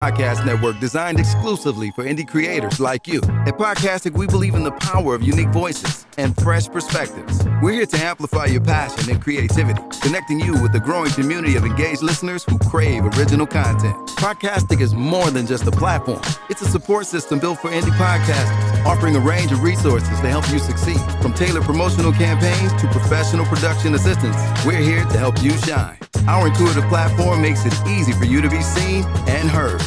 Podcast network designed exclusively for indie creators like you. At Podcastic, we believe in the power of unique voices and fresh perspectives. We're here to amplify your passion and creativity, connecting you with a growing community of engaged listeners who crave original content. Podcastic is more than just a platform, it's a support system built for indie podcasters, offering a range of resources to help you succeed. From tailored promotional campaigns to professional production assistance, we're here to help you shine. Our intuitive platform makes it easy for you to be seen and heard.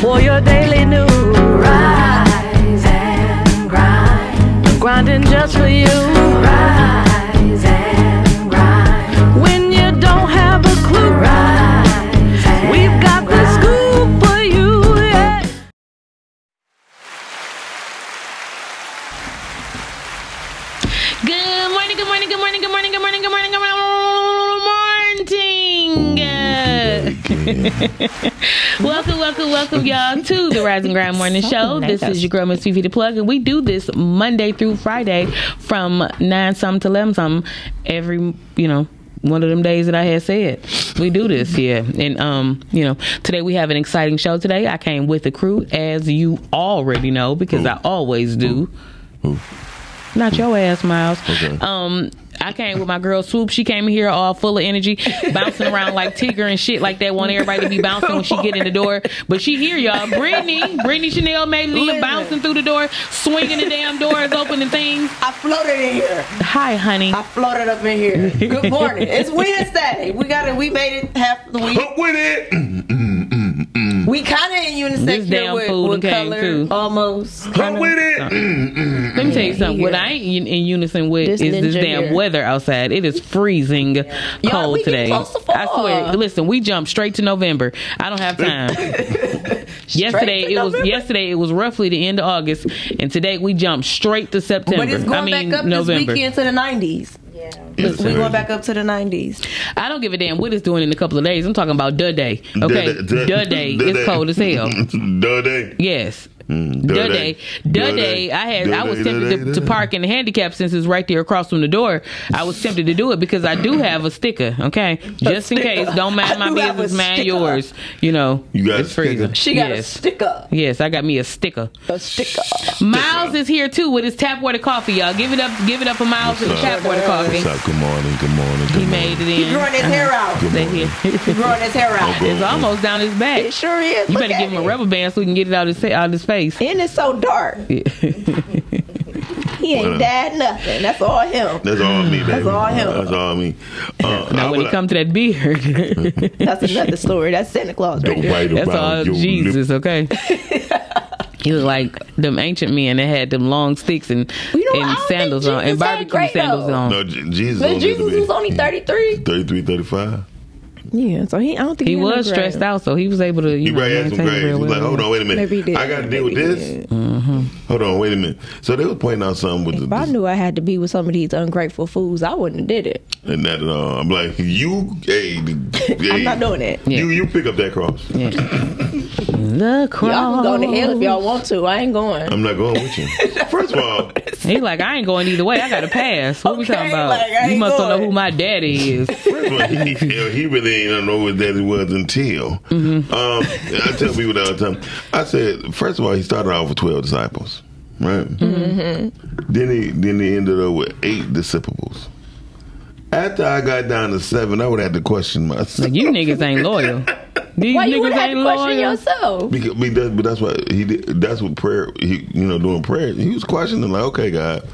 For your daily news. Rise and grind. Grinding just for you. Rise and grind. When you don't have a clue. Rise. We've got the scoop for you. Yeah. Good morning, good morning, good morning, good morning, good morning, good morning, good morning. welcome, welcome, welcome, y'all, to the Rising Ground Grind Morning Show. This is your girl, Miss Fifi the Plug, and we do this Monday through Friday from 9 some to 11 some every, you know, one of them days that I had said. We do this here. And um, you know, today we have an exciting show today. I came with the crew, as you already know, because I always do. Not your ass, Miles. Okay. Um, I came with my girl Swoop. She came in here all full of energy, bouncing around like Tigger and shit like that. Want everybody to be bouncing when she get in the door. But she here, y'all. Brittany, Brittany Chanel made Leah bouncing through the door, swinging the damn doors open and things. I floated in here. Hi, honey. I floated up in here. Good morning. It's Wednesday. We got it. We made it half the week. Up with it. We kind of in unison here with, food with color, too. almost. Come kinda. with it. Uh-uh. Let me tell you something. What I ain't in, in unison with This is this damn here. weather outside. It is freezing cold we getting today. close to fall. I swear. Listen, we jumped straight to November. I don't have time. yesterday to it was yesterday it was roughly the end of August, and today we jumped straight to September. But it's going I mean back up November. this weekend to the 90s. Yes, We going back up to the 90s. I don't give a damn what it's doing in a couple of days. I'm talking about the day. Okay, the day. It's cold as hell. The day. Yes. Mm, The da day, the Da day, I had, Da I was tempted da to, day, to park in the handicap since it's right there across from the door. I was tempted to do it because I do have a sticker. Okay, just in case. Don't mind I my do business, mind sticker. yours. You know, You got a it's freezing. sticker? She got yes. a sticker. Yes, I got me a sticker. A sticker. Miles is here too with his tap water coffee, y'all. Give it up, give it up for Miles and What's tap water coffee. What's up? Good morning. Good morning. Good He morning. made it in. He growing his hair out. Good They morning. here. He growing his hair out. It's almost down his back. It sure is. You Look better give him a rubber band so we can get it out of his, out of his face. And it's so dark. He ain't Well. died nothing. That's all him. That's all me, baby. That's all him. That's all me. Uh, Now, I when it comes to that beard, That's another story. That's Santa Claus right Don't there. that's all Jesus, lip. okay? He was like them ancient men that had them long sticks and, You know and sandals on and Jesus had barbecue sandals though. on. No, Jesus. But Jesus lived to be was only 33. 33, 35. Yeah, so he I don't think He had no was stressed out, so he was able to you He know, probably had some grades. very He was well. like, hold on, wait a minute. Maybe he did. I got to deal with Maybe he this. did. Mm-hmm. Hold on, wait a minute. So they was pointing out something with If the, I knew I had to be with some of these ungrateful fools, I wouldn't have did it. and that. Uh, I'm like, you, hey, the- I'm not doing it. You, you pick up that cross. Yeah. the cross. Y'all can go to hell if y'all want to. I ain't going. I'm not going with you. First of all, he's like, I ain't going either way. I got to pass. What we talking about? like, you ain't must don't know who my daddy is. first of all, he, he really ain't know what daddy was until. Mm-hmm. Um, I tell people that all the time. I said, first of all, he started off with twelve disciples, right? Mm-hmm. Then he then he ended up with eight disciples. After I got down to seven, I would have to question myself. Like, you niggas ain't loyal. These Why you niggas would have ain't to question loyal. yourself? Because, because, but that's what he did. That's what prayer. He, you know, doing prayer. He was questioning like, okay, God.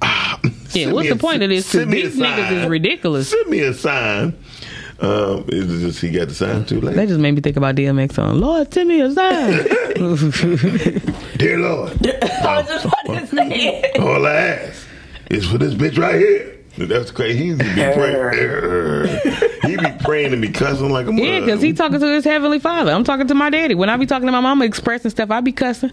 ah, Yeah, what's the a- point of this? 'Cause send These niggas is ridiculous. Send me a sign. Um, it was just he got the sign too late. They just made me think about DMX on Lord, send me a sign. Dear Lord, I was just about to say it. all I ask is for this bitch right here. That's crazy. He be praying. he be praying and be cussing like a Yeah, because he talking to his heavenly father. I'm talking to my daddy. When I be talking to my mama expressing stuff, I be cussing.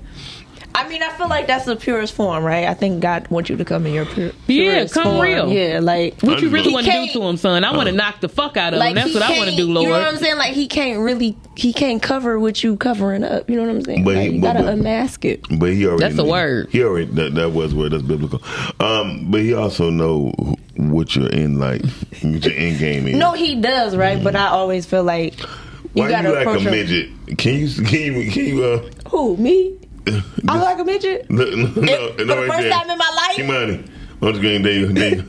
I mean, I feel like that's the purest form, right? I think God wants you to come in your pure, Yeah, come form. real. Yeah, like What you really want to do to him, son? I want to knock the fuck out of him. That's what I want to do, Lord. You know what I'm saying? Like he can't really, he can't cover what you covering up. You know what I'm saying? But like, he- you but- gotta but- unmask it. But he already That's a word. He already that, that was word. That's biblical. Um, but he also know wh- what your end like, what your end game is. No, he does, right? But I always feel like you Why gotta you like a approach him. midget? Can you can you can you uh? Who me? I like a midget. No, no, no, for the no, right first there. time in my life? Kimani, I'm just going there. you- there,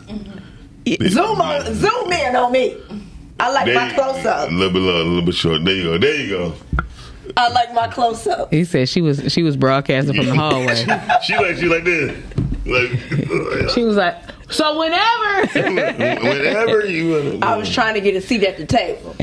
you- Zoom on, zoom in on me. I like there my you- close A up. little bit long, a little bit short. There you go. There you go. I like my close up. He said she was she was broadcasting from the hallway. She like she like this. Like She was like, so whenever. whenever you want. I was trying to get a seat at the table.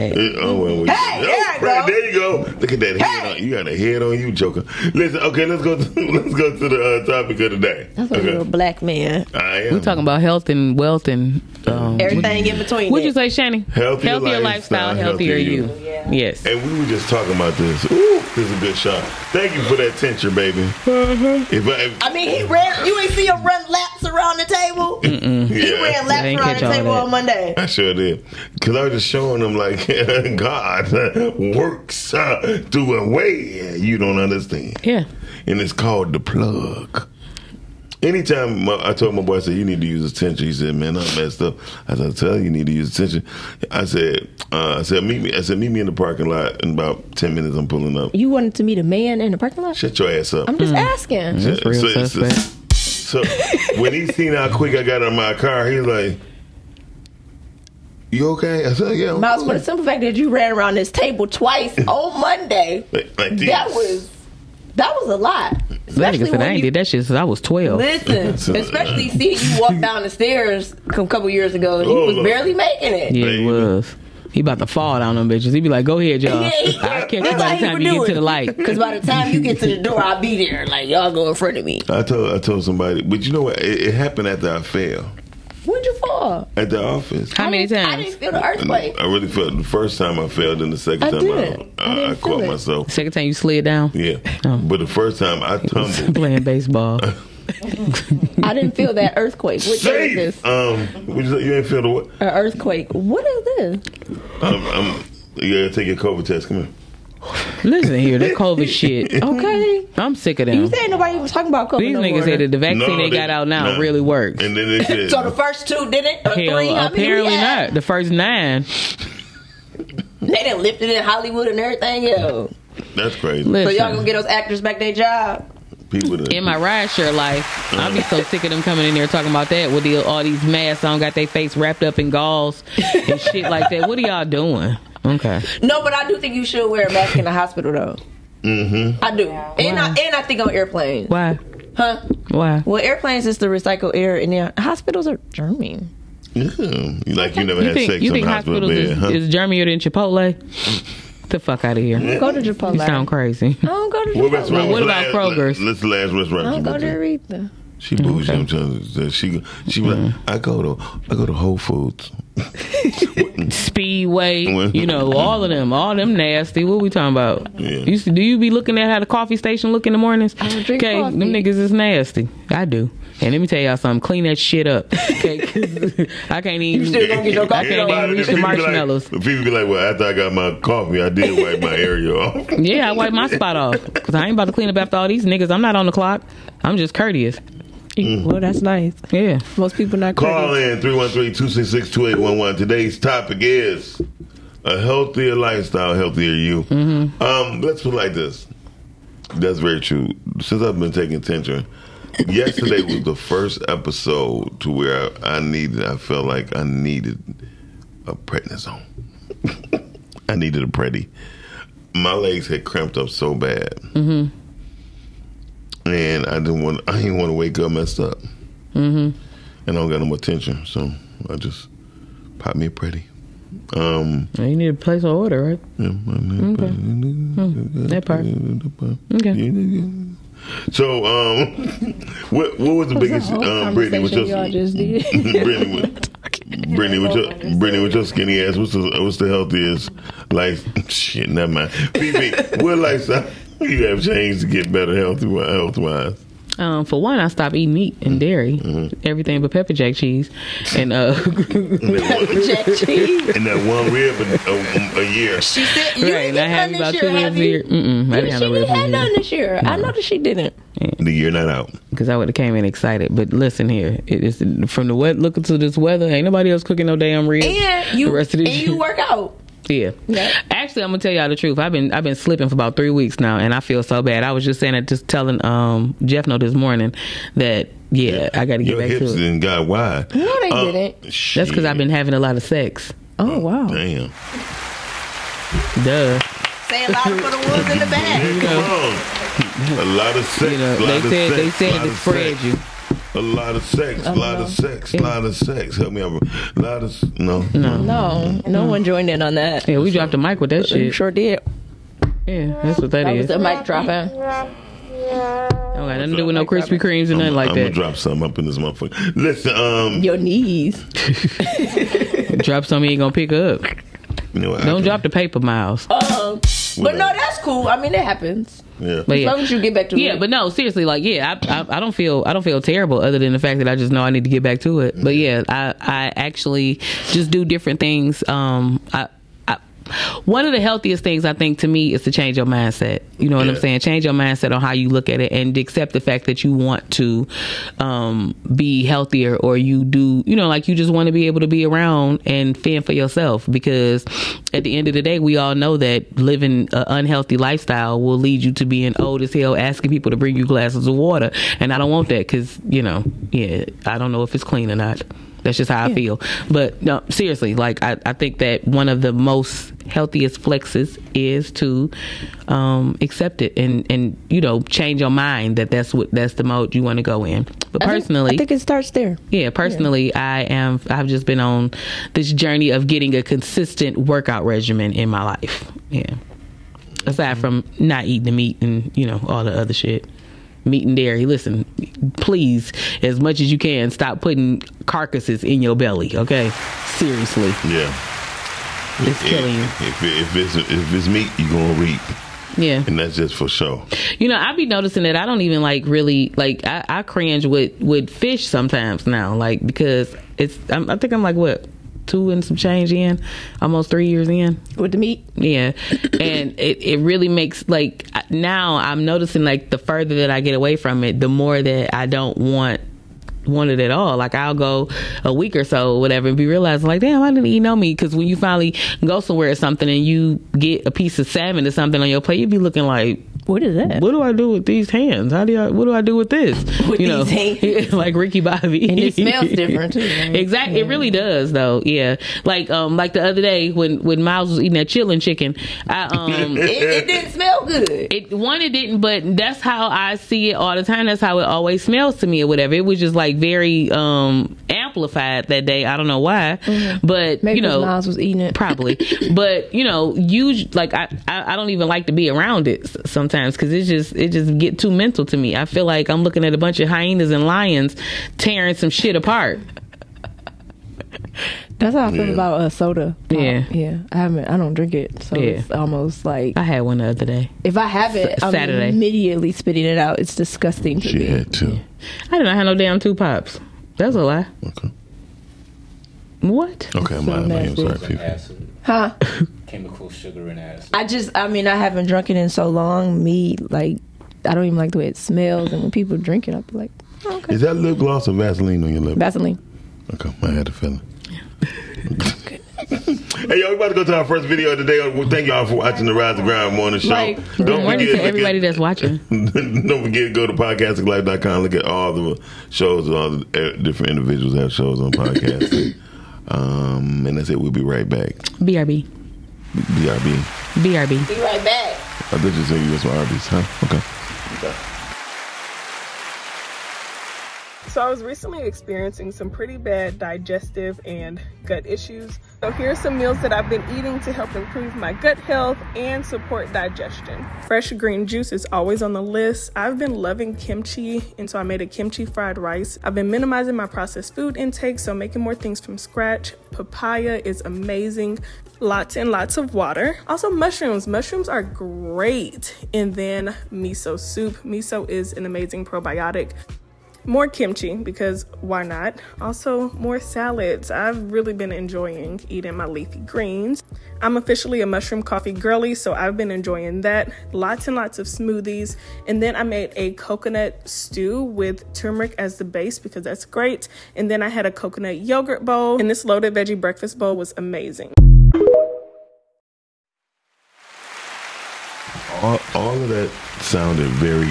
Oh, well, we, Hey, there right, go. there you go. Look at that head Hey. on you. Got a head on you, Joker. Listen, okay, let's go. To, let's go to the uh, topic of the day. That's a little black man. I am We're talking about health and wealth and um, Everything in between. What'd you say, Shani? Healthier lifestyle, lifestyle, healthier, healthier you. you. Yes. And we were just talking about this. Ooh, this is a good shot. Thank you for that tension, baby. If I, if, I mean, he ran. You ain't see him run laps around the table. He yeah, ran I laps around the all table on Monday. I sure did. Because I was just showing them, like, God works uh, through a way you don't understand. Yeah. And it's called the plug. Anytime my, I told my boy, I said, you need to use attention. He said, man, I'm messed up. I said, I tell you, you need to use attention. I said, uh, I said, meet me. I said, meet me in the parking lot in about 10 minutes. I'm pulling up. You wanted to meet a man in the parking lot? Shut your ass up. I'm just asking. That's real So- so- suspect. So when he seen how quick I got out of my car, he was like, "You okay?" I said, "Yeah." I'm Miles, good." for the simple fact that you ran around this table twice on Monday, like, like that was that was a lot. That nigga Especially said I when ain't you- did that shit since I was 12. Listen, especially seeing you walk down the stairs a couple years ago, and you Oh, was Lord. barely making it. Yeah, he was. He about to fall down them bitches. He be like, go ahead, y'all. Yeah, he- I'll catch you by the time you do get to the light. Because by the time you get to the door, I'll be there. Like y'all go in front of me. I told I told somebody, but you know what? It, it happened after I fell When'd you fall? at the office. How many I didn't- I times? didn't feel the earthquake. I really felt the first time I fell, then the second I time didn't. I, I I, I caught it. myself. Second time you slid down? Yeah, Oh. but the first time I tumbled. Playing baseball. I didn't feel that earthquake. What day is this? Um, you, say? you ain't feel the what? An earthquake. What is this? Um, I'm, you gotta take your COVID test. Come here. Listen here, that COVID shit. Okay. I'm sick of that. You them. said nobody was talking about COVID. These no niggas more. said that the vaccine No, they they- got out now nah. really works. And then they said, So the first two did it? Or Hell, three? How many we apparently had? not. The first nine. They didn't lift it in Hollywood and everything else. "That's crazy." So y'all gonna get those actors back their job? People that in my ride share life, I'll be so sick of them coming in there talking about that with the, all these masks on, got their face wrapped up in gauze and shit like that. What are y'all doing? Okay. No, but I do think you should wear a mask in the hospital though. Mm-hmm. I do, and I and I think on airplanes, Why? huh? Why? Well, airplanes is the recycled air, and the hospitals are germy. Yeah. Like you never You had think sex you in think the hospital hospitals bed, is, huh? is germier than Chipotle? The fuck out of here. Go to Chipotle. You sound crazy. I don't go to What Chipotle. restaurant? what was the about last- Kroger's? Let's the last restaurant. I don't you go to? there either. She bougie. I'm telling you. She she be like, mm. I go to I go to Whole Foods. Speedway, you know, all of them, all them nasty. What we talking about? Yeah. You see, do you be looking at how the coffee station look in the mornings? I don't drink okay, coffee. them niggas is nasty. I do. And let me tell y'all something. Clean that shit up. Okay, 'cause I can't even. You still gonna get your coffee? I can't even reach the marshmallows. Like, people be like, well, after I got my coffee, I did wipe my area off. Yeah, I wipe my spot off because I ain't about to clean up after all these niggas. I'm not on the clock. I'm just courteous. Well, that's nice. Yeah. Most people not Call courteous. in 313-266-2811. Today's topic is a healthier lifestyle, healthier you. Mm-hmm. Um, let's put it like this. That's very true. Since I've been taking tension, yesterday was the first episode to where I needed, I felt like I needed a prednisone. I needed a pretty. My legs had cramped up so bad. Mm-hmm. And I didn't want, I didn't want to wake up messed up Mm-hmm. and I don't got no more tension, so I just pop me a pretty. Um, You need a place of order, right? yeah, Okay. That part. Okay. So, um, what what was the biggest, um, Brittany? Your just did. Brittany? Brittany, with your Brittany, with your skinny ass, what's the what's the healthiest life? Shit, never mind. BB, what lifestyle you have changed to get better health health wise? Um, for one, I stopped eating meat and dairy, Mm-hmm. everything but pepper jack cheese, and uh, Jack cheese. And that one rib a, a, a year. She said you right, ain't and I get had none about this two year, ribs have a year. you? Mm-mm, I didn't have She no didn't have none this year. I know that she didn't. The year not out. because I would have came in excited. But listen here, it is from the wet looking to this weather. Ain't nobody else cooking no damn ribs. And you the rest of this and you work out. Yeah. Yeah. Actually, I'm gonna tell y'all the truth. I've been I've been slipping for about three weeks now, and I feel so bad. I was just saying it, just telling um Jeff know this morning that yeah, I got to get Your back hips to it. didn't got wide. No, they Uh, didn't. That's because I've been having a lot of sex. Oh wow. Damn. Duh. Say a lot for the ones in the back. Man, come on. A lot of sex. You know, a lot they of said sex, they said lot to spread sex. you. A lot of sex, a lot of sex, a lot of sex. Help me out. A lot of no, no. No, no one joined in on that. Yeah, we dropped the mic with that shit. You sure did. Yeah, that's what that That is. was the mic dropping. Don't got nothing to do with no Krispy Kremes or nothing I'm, like I'm gonna that. drop something up in this motherfucker. Listen, um, Your knees. Drop something you ain't gonna pick up. you know what? Don't drop the paper, Miles. Um, but no, that's cool. I mean, it happens. Yeah. But As yeah. long as you get back to it, Yeah, it. but no, seriously, like, yeah, I, I, I don't feel, I don't feel terrible, other than the fact that I just know I need to get back to it. But yeah, I, I actually just do different things. Um, I, I, one of the healthiest things I think to me is to change your mindset. You know what I'm saying? Change your mindset on how you look at it and accept the fact that you want to um, be healthier or you do, you know, like you just want to be able to be around and fend for yourself because at the end of the day, we all know that living an unhealthy lifestyle will lead you to being old as hell, asking people to bring you glasses of water. And I don't want that because, you know, yeah, I don't know if it's clean or not. That's just how I feel. But no, seriously, like I, I think that one of the most healthiest flexes is to um, accept it and and you know change your mind that that's what that's the mode you want to go in. But I think- personally, I think it starts there. yeah, personally, I am. I've just been on this journey of getting a consistent workout regimen in my life. Yeah, aside from not eating the meat and you know all the other shit, meat and dairy. Listen, please, as much as you can, stop putting carcasses in your belly. Okay, seriously, Yeah. it's killing you. If, if it's if it's meat, you gonna reap, Yeah. and that's just for sure. You know, I be noticing that I don't even like really like I, I cringe with with fish sometimes now, like because it's I'm, I think I'm like what two and some change in, almost three years in. With the meat. Yeah, and it it really makes like now I'm noticing like the further that I get away from it, the more that I don't want want it at all. Like I'll go a week or so, or whatever, and be realizing like, damn, I didn't eat no meat. Because when you finally go somewhere or something and you get a piece of salmon or something on your plate, you'd be looking like, What is that? what do I do with these hands? How do I? What do I do with this? With you know, these hands. like Ricky Bobby, And it smells different, too, exactly, it really does, though. Yeah, like um, like the other day when when Miles was eating that chilling chicken, I um. It, it didn't smell good. It one it didn't, but that's how I see it all the time. That's how it always smells to me or whatever. It was just like very um amplified that day. I don't know why, but Maybe you know, Miles was eating it. probably but you know you like I, I i don't even like to be around it s- sometimes because it just it just get too mental to me i feel like i'm looking at a bunch of hyenas and lions tearing some shit apart That's how I feel Yeah. about uh, soda. pop. Yeah. yeah. I haven't. I don't drink it, so Yeah. it's almost like i had one the other day if I have it, I'm Saturday. immediately spitting it out. It's disgusting to She me. had two. i didn't have no damn two pops that's a lie Okay. what Okay, I'm So out. I'm sorry, people. Huh? chemical sugar and acid. I just. I mean, I haven't drunk it in so long. Me, like, I don't even like the way it smells, and when people drink it, I'll be like, oh, okay, Is that lip gloss or Vaseline on your lip? Vaseline. Okay, I had a feeling. Okay. hey, yo, we about to go to our first video of the day. Well, Thank y'all for watching the Rise and Grind Morning Show. Like, good morning to everybody at- that's watching Don't forget to go to podcasticlife.com. Look at all the shows and all the uh, different individuals have shows on Podcastic. um, and that's it. We'll be right back. brb BRB. brb Be right back. I did you say you was from Arby's, huh? Okay. So I was recently experiencing some pretty bad digestive and gut issues. So here are some meals that I've been eating to help improve my gut health and support digestion. Fresh green juice is always on the list. I've been loving kimchi, and so I made a kimchi fried rice. I've been minimizing my processed food intake, so making more things from scratch. Papaya is amazing. Lots and lots of water. Also, mushrooms. Mushrooms are great. And then miso soup. Miso is an amazing probiotic more kimchi because why not? Also, more salads. I've really been enjoying eating my leafy greens. I'm officially a mushroom coffee girly, so I've been enjoying that. Lots and lots of smoothies. And then I made a coconut stew with turmeric as the base because that's great. And then I had a coconut yogurt bowl, and this loaded veggie breakfast bowl was amazing. All, all of that sounded very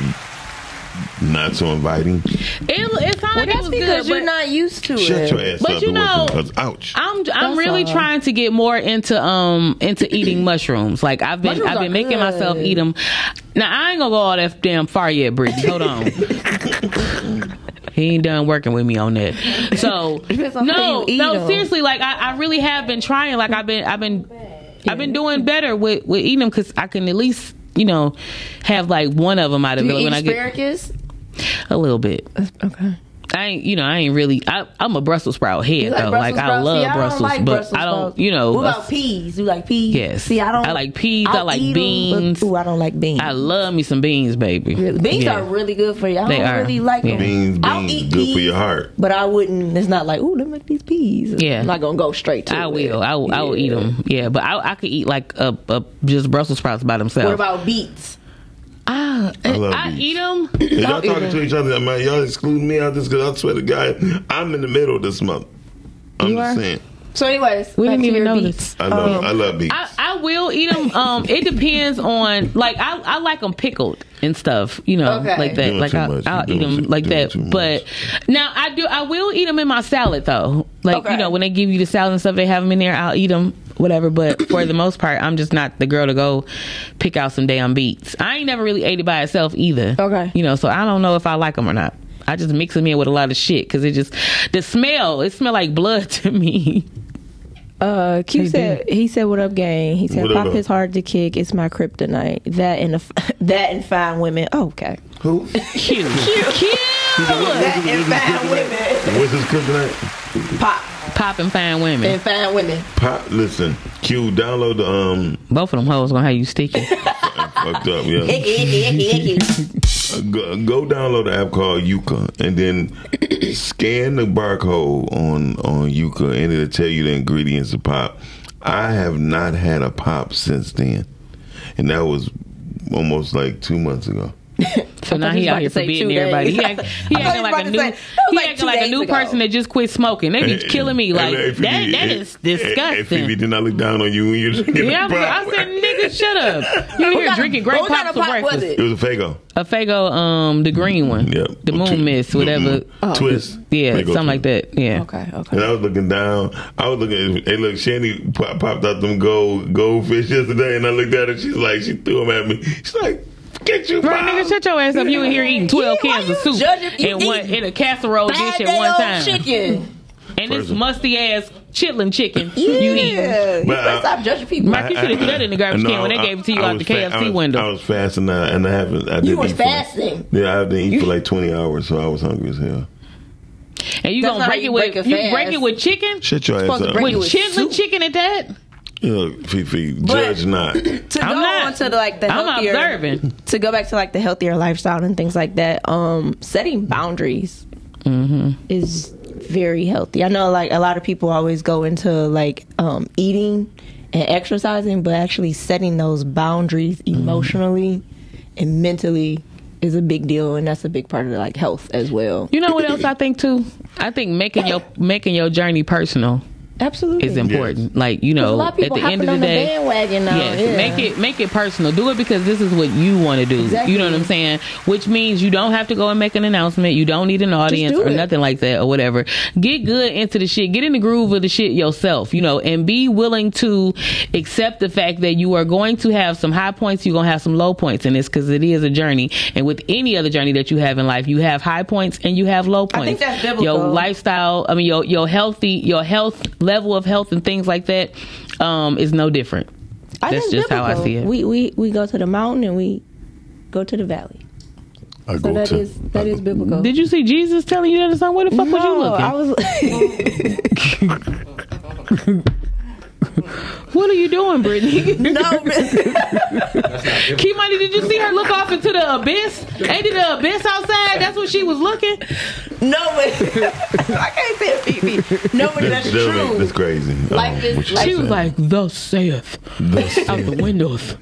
not so inviting. It, it sounded Well, like it that's was because good, you're not used to Shut it. your ass But up you know- because ouch. I'm I'm That's really all. trying to get more into um into eating mushrooms. Like I've been Mushrooms I've been are making myself eat them. Now I ain't gonna go all that damn far yet, Brittany. Hold on. he ain't done working with me on that. So Depends on how no, you eat no, 'em. seriously. Like I, I really have been trying. Like I've been I've been I've been doing better with with eating them because I can at least you know have like one of them out of Do it when I get asparagus? a little bit. Okay. I ain't, you know, I ain't really. I, I'm a Brussels sprout head like though. Brussels like I love See, I don't Brussels, like but Brussels I don't. You know, What a- about peas? You like peas? Yes. See, I don't. I like peas. I I'll like eat 'em, but- beans. ooh, I don't like beans. I love me some beans, baby. Really? Beans Yeah. are really good for you. I They don't are. really like Yeah. them. Beans, I'll beans, eat good for your heart. But I wouldn't. It's not like, ooh, let me make these peas. Yeah. I'm not gonna go straight to I it. will. I will, I will eat them. Yeah, but I, I could eat like a, a just Brussels sprouts by themselves. What about beets? Ah, I love I beets. eat them. If y'all talking them. to each other, man, y'all excluding me out this because I swear to God, I'm in the middle this month. I'm You just are? saying. So, anyways, We back didn't even your know beets. this. I love, Um, I love beets. I, I will eat them. Um, it depends on like I, I like them pickled and stuff. You know, Okay. like that. Like I, I'll eat them too- like that. But now I do. I will eat them in my salad though. Like Okay. you know when they give you the salad and stuff, they have them in there. I'll eat them. Whatever, but for the most part, I'm just not the girl to go pick out some damn beets. I ain't never really ate it by itself either. Okay. you know, so I don't know if I like them or not. I just mix them in with a lot of shit because it just the smell. It smell like blood to me. Uh, Q Hey, said he said, "What up, gang?" He said, What "Pop though? is hard to kick. It's my kryptonite. That and the, that and fine women. Oh, okay. Who? Cute, cute. That and fine women. What's his kryptonite? Pop Popping fine women. and fine women. Pop. Listen, Q. Download the um. Both of them hoes gonna have you sticky. fucked up. Yeah. Icky, icky, icky, icky. Go, go download the app called Yuka and then scan the barcode on on Yuka and it'll tell you the ingredients of pop. I have not had a pop since then, and that was almost like two months ago. So now thought he out here to say forbidding two everybody. He, act, he acting like a new. say, He like acting like a new ago. person that just quit smoking. They be And- killing me. Like if that. you- That and- is and- and. Phoebe did not look down on you when you were drinking Yeah, the but I said, nigga, shut up. You What here drinking grape what pops of for was breakfast? it? It was a Faygo. A Faygo, um, the green one. Yep. The moon Twi- mist, whatever. Twist. Yeah, Faygo something like that. Yeah. Okay, Okay. And. I was looking down. I was looking. Hey, look, Shandy pop, popped out them gold goldfish yesterday, and I looked at her. She's like, she threw them at me. She's like, "Get you, Right, nigga, shut your ass up. You in here eating twelve Yeah, cans of soup judging- you in one in a casserole dish at day one old time, chicken. and this First of- musty ass chitlin chicken you eating. Yeah, you But better stop judging people. Mark, you should have threw that in the garbage can when they gave it to you out the was fa- KFC I was, window. I was fasting uh, and I haven't. I didn't was eat for fasting? yeah, I didn't eat for like twenty hours, so I was hungry as hell. and you That's gonna not break it you with break you break it with chicken Shut your ass supposed to up. break with it with chitlin soup. chicken at that. You know, Fifi, But- judge not. to I'm go not. on to the, like the I'm healthier, observing. to go back to like the healthier lifestyle and things like that. Um, setting boundaries Mm-hmm. is very healthy. I know like a lot of people always go into like um, eating and exercising, but actually setting those boundaries Mm-hmm. emotionally and mentally is a big deal, and that's a big part of like health as well. You know what else I think too? I think making your making your journey personal. Absolutely. is important. Like you know, a lot of at the end of the on the day, bandwagon now. Yes, yeah. make it make it personal. Do it because this is what you want to do. Exactly. You know what I'm saying? Which means you don't have to go and make an announcement. You don't need an audience or it. nothing like that or whatever. Get good into the shit. Get in the groove of the shit yourself. You know, and be willing to accept the fact that you are going to have some high points. You're gonna have some low points in this because it is a journey. And with any other journey that you have in life, you have high points and you have low points. I think that's biblical. Your lifestyle. I mean, your your healthy your health level of health and things like that um, is no different. I That's think just how I see it. We we we go to the mountain and we go to the valley. I So go that to. is that is biblical. Did you see Jesus telling you that or something? Where the fuck was you No, looking? I was what are you doing, Brittany? no. Kimani, did you see her look off into the abyss? Ain't it the abyss outside? That's what she was looking. No, but I can't say it, Phoebe. No, but that's That- that true. That's crazy. Life Um, is- what you life- She was like, "Thus saith Thus out the windows."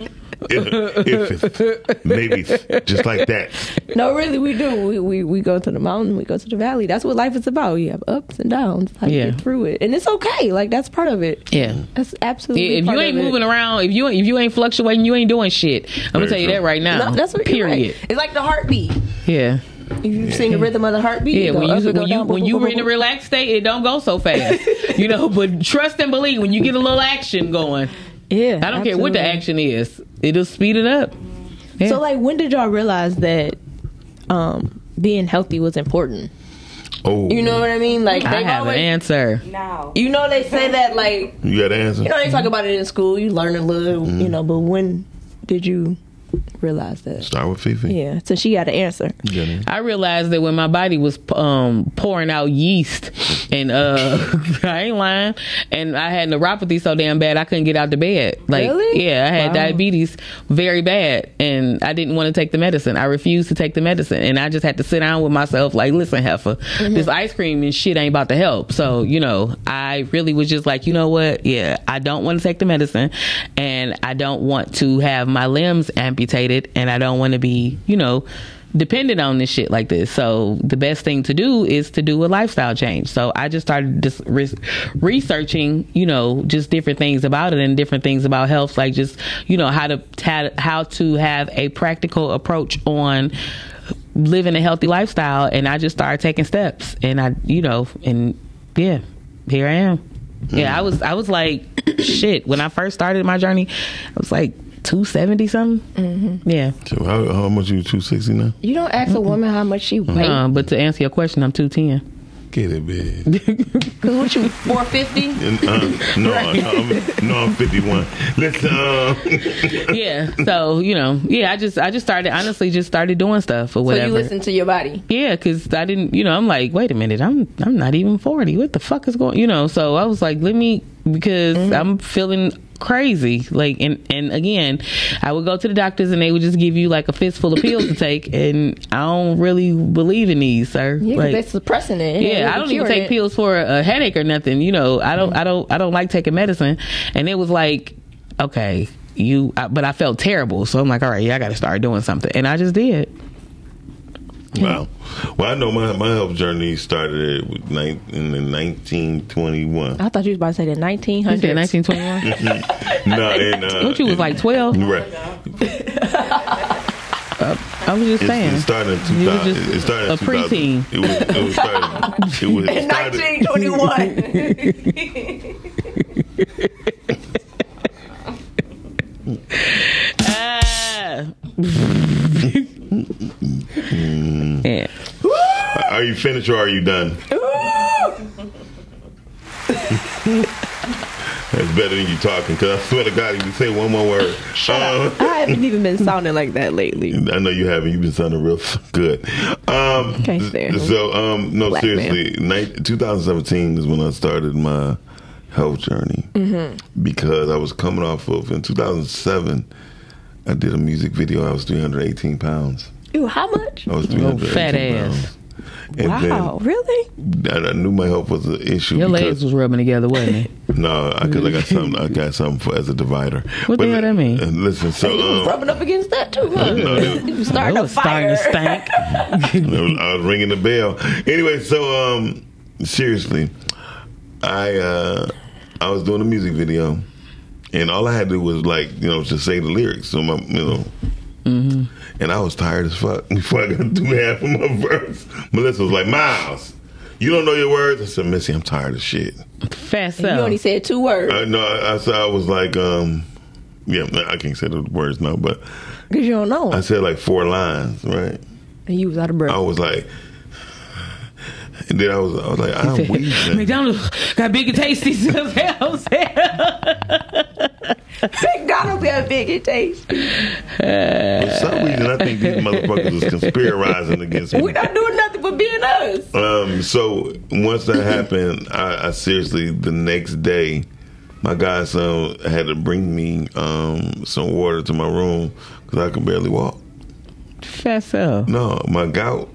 If, if maybe just like that. No, really, we do. We, we we go to the mountain, we go to the valley. That's what life is about. You have ups and downs. How you Yeah. get through it, and it's okay. Like that's part of it. Yeah. That's absolutely. Yeah, if part you ain't of it. moving around, if you if you ain't fluctuating, you ain't doing shit. I'm gonna Very tell you true. that right now. No, that's what Period. right. It's like the heartbeat. Yeah. You've seen the rhythm of the heartbeat. Yeah, when you and go when you down, when boom, you boom, in a boom, boom. relaxed state, it don't go so fast. you know, but trust and believe when you get a little action going. Yeah, I don't care what the action is, it'll speed it up. Yeah. So, like, when did y'all realize that um, being healthy was important? Oh, You know what I mean? Like, I they have always, an answer. Now. you know, they say that like You got an answer? you know they talk about it in school. You learn a little, Mm-hmm. you know. But when did you realize that? Start with Fifi. Yeah, so she got an answer. You got an answer? I realized that when my body was um, pouring out yeast, and uh, I ain't lying, and I had neuropathy so damn bad I couldn't get out the bed. Like, Really? yeah, I had Wow. diabetes very bad, and I didn't want to take the medicine. I refused to take the medicine, and I just had to sit down with myself, like, listen, heifer, Mm-hmm. this ice cream and shit ain't about to help. So, you know, I really was just like, you know what? Yeah, I don't want to take the medicine, and I don't want to have my limbs amputated, and I don't want to be, you know dependent on this shit like this. So the best thing to do is to do a lifestyle change. So I just started just re- researching, you know, just different things about it and different things about health, like just you know how to how, how to have a practical approach on living a healthy lifestyle. And I just started taking steps, and I, you know, and yeah, here I am. Yeah, I mm. was I was like shit when I first started my journey. I was like. 270 something yeah So how, how much you two sixty now? You don't ask a woman how much she weighs. Uh, but to answer your question, I'm 210. Get it, bitch. Cause what you four fifty? Uh, no, I'm, no, I'm fifty one. Listen, um, Yeah. So, you know, yeah, I just I just started honestly just started doing stuff or whatever. So you listen to your body. yeah, cuz I didn't, you know, I'm like, wait a minute. I'm I'm not even 40. What the fuck is going, you know, so I was like, let me because Mm-hmm. I'm feeling crazy like and and again i would go to the doctors and they would just give you like a fistful of pills to take and i don't really believe in these sir Yeah, Like- they're suppressing it. It yeah, I don't even take it. pills for a headache or nothing. You know, I don't, I don't, I don't like taking medicine. And it was like, okay, you, I, but I felt terrible. So I'm like, all right, yeah, I got to start doing something, and I just did. Wow. Well, I know my, my health journey started with in the nineteen twenty one. I thought you was about to say the nineteen You said 1921. no, and uh, what you was like 12? Right. I was just It, saying. it started in You 2000. just It started in a 2000. preteen. It was. It was started. It was it started. Nineteen twenty one. Ah. yeah. Are you finished or are you done? That's better than you talking. Because I swear to God, if you say one more word, uh, I haven't even been sounding like that lately. I know you haven't. You've been sounding real good. Um, Can't so, um, no, Black seriously, ni- 2017 is when I started my health journey Mm-hmm. because I was coming off of in 2007. I did a music video. I was 318 pounds. Ew, how much? I was Oh, 318 fat ass. And Wow, really? then I, I knew my health was an issue. Your because, legs was rubbing together, wasn't it? no, I because I, got something. I got something for as a divider. What the hell that mean? uh, Listen, so You was um, rubbing up against that too, huh? No, it- you was starting It a was starting fire. to stink. I was, I was ringing the bell. Anyway, so um, seriously, I uh, I was doing a music video, and all I had to do was like you know just say the lyrics. So my you know. And I was tired as fuck before I got through half of my verse. Melissa was like, Miles, you don't know your words? I said, Missy, I'm tired of shit. Fast You only said two words I know. I, I said I was like, um, yeah, I can't say the words now, but because you don't know. I said like four lines, right? and you was out of breath. I was like, and then I was, I was like, I'm weak. McDonald's got big and tasty. McDonald's got big and tasty. For some reason, I think these motherfuckers is conspiring against me. We're not doing nothing but being us. Um, so once that happened, I, I seriously the next day, my godson had to bring me um, some water to my room because I could barely walk. Fast up. No, my gout.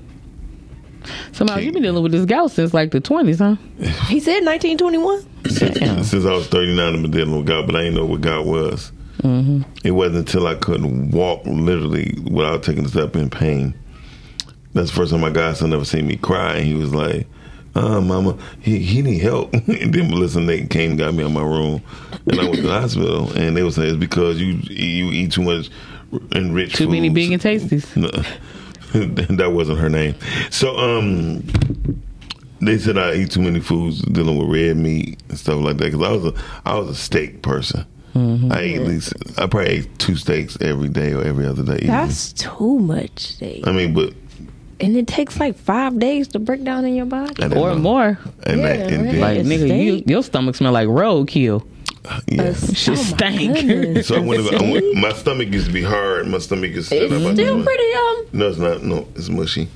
So, Miles, you've been dealing with this gout since like the 20s, huh? He said 1921. Since I was 39, I've been dealing with gout, but I didn't know what gout was. Mm-hmm. It wasn't until I couldn't walk literally without taking a step in pain. That's the first time my godson ever seen me cry, and he was like, "Uh, mama, he he need help." and then Melissa and Nate came and got me out my room, and I went to the hospital, and they were saying it's because you you eat too much enriched Too many foods." big and tasties. No, that wasn't her name. So um, they said I eat too many foods dealing with red meat and stuff like that because I was a I was a steak person. Mm-hmm. I ate at least I probably ate two steaks every day or every other day. easy. That's too much steak. I mean, but And it takes like five days to break down in your body. I Or know. more. And Yeah, that, and right. then, Like, It's nigga, you, your stomach smell like roadkill. yeah. Shit Oh stank. So I went, I went, my stomach used to be hard. My stomach is still pretty um. No, it's not. No, it's mushy.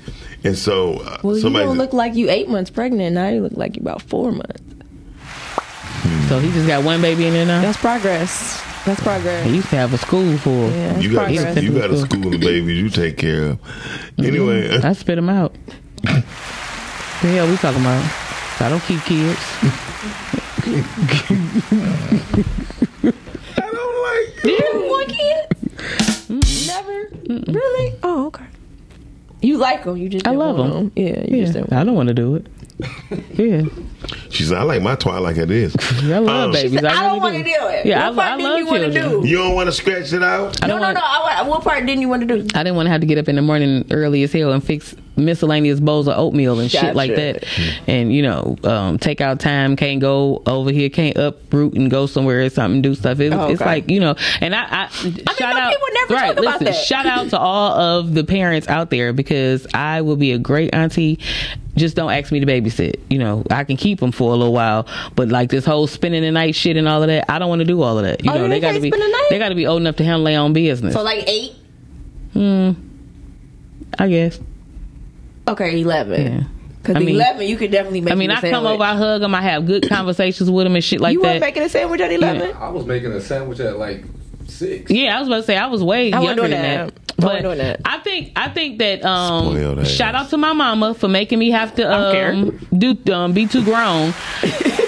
And so uh, Well, somebody you don't look like you eight months pregnant. Now you look like you about four months. Hmm. So he just got one baby in there now? That's progress. That's progress. He used to have a school full. Yeah, you got progress. you got a school of babies you take care of. Mm-hmm. Anyway, uh, I spit them out. the hell we talking about? I don't keep kids. I don't like Did you have one kid? Never. Really? Oh, okay. You like them? You just I didn't love them. Yeah, you Yeah, just didn't. I don't want to do it. Yeah, She said, I like my toy like it is. I love Um, babies. I, I don't want to do. do it. Yeah, what I- part I didn't love you want to children. do? You don't want to scratch it out? I No, no, want. no. I, what part didn't you want to do? I didn't want to have to get up in the morning early as hell and fix miscellaneous bowls of oatmeal and shit like Gotcha. that. And you know, um, take out time, can't go over here, can't uproot and go somewhere or something, do stuff. It, Oh, It's okay. like you know, and I, I, shout no, out. people never right, talk about listen, that. shout out to all of the parents out there because I will be a great auntie. Just don't ask me to babysit. You know, I can keep them for a little while, but like this whole spending the night shit and all of that, I don't want to do all of that. You Oh, know, they got to be the they got to be old enough to handle their own business. So like eight. Hmm. I guess. Okay, eleven. Yeah. Because I mean- eleven, you could definitely make. I mean, you I a come over, I hug them, I have good conversations with them and shit like you that. You weren't making a sandwich at eleven. I was making a sandwich at like six. yeah, I was about to say I was way I younger doing than that. that. I wasn't But doing that. I think I think that um shout out to my mama for making me have to don't um do um be too grown.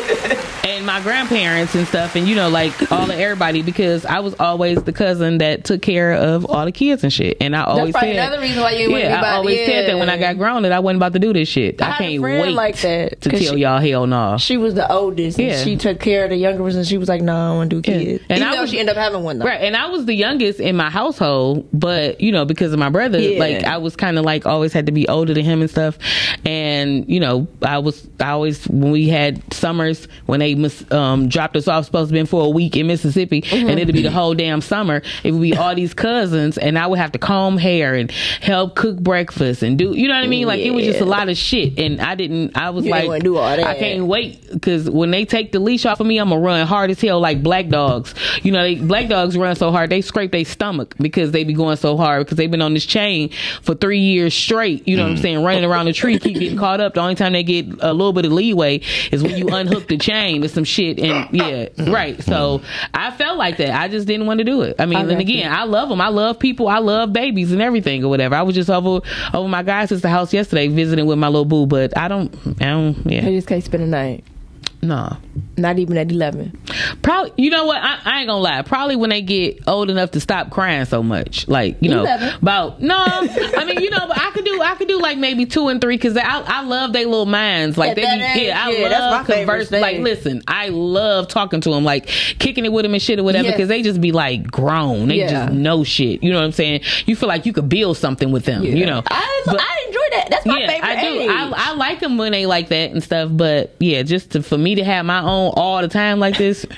And my grandparents and stuff, and you know, like all of everybody, because I was always the cousin that took care of all the kids and shit. And I always probably said, another reason why you didn't want to yeah, I always said that when I got grown that I wasn't about to do this shit. I, a can't wait like that, to tell she- y'all hell no. She was the oldest, and Yeah. she took care of the younger ones, and she was like, "No, I want to do Yeah. kids." And Even I was- she ended up having one, though. Right, and I was the youngest in my household, but you know, because of my brother, Yeah. like I was kind of like always had to be older than him and stuff. And you know, I was I always when we had summers when they mis- um, dropped us off, supposed to be for a week in Mississippi, Mm-hmm. and it'd be the whole damn summer. It would be all these cousins, and I would have to comb hair and help cook breakfast and do, you know what I mean? Like it was just a lot of shit, and I didn't. I was You like, do all that. I can't wait because when they take the leash off of me, I'm gonna run hard as hell like black dogs. You know, they black dogs run so hard they scrape their stomach because they be going so hard because they've been on this chain for three years straight. You know what I'm saying? Running around the tree, keep getting caught up. The only time they get a little bit of leeway is when you unhook the chain or some shit. And yeah, right. So I felt like that. I just didn't want to do it. I mean, I and again, I love them. I love people. I love babies and everything or whatever. I was just over over my guy's sister house yesterday visiting with my little boo, but I don't. I don't. Yeah. They just can't spend the night. No. Not even at 11. Probably, you know what? I, I ain't gonna lie. Probably when they get old enough to stop crying so much, like you know, 11. about no. I mean, you know, but I could do, I could do like maybe two and three because I, I love their little minds. Like At they, that be, age, yeah, I yeah, that's love thing. Like, listen, I love talking to them, like kicking it with them and shit or whatever, Yes. because they just be like grown. They Yeah. just know shit. You know what I'm saying? You feel like you could build something with them. You know, I, But- I enjoy that. That's my yeah, favorite I do. I, I like them when they like that and stuff. But yeah, just to, for me to have my own all the time like this,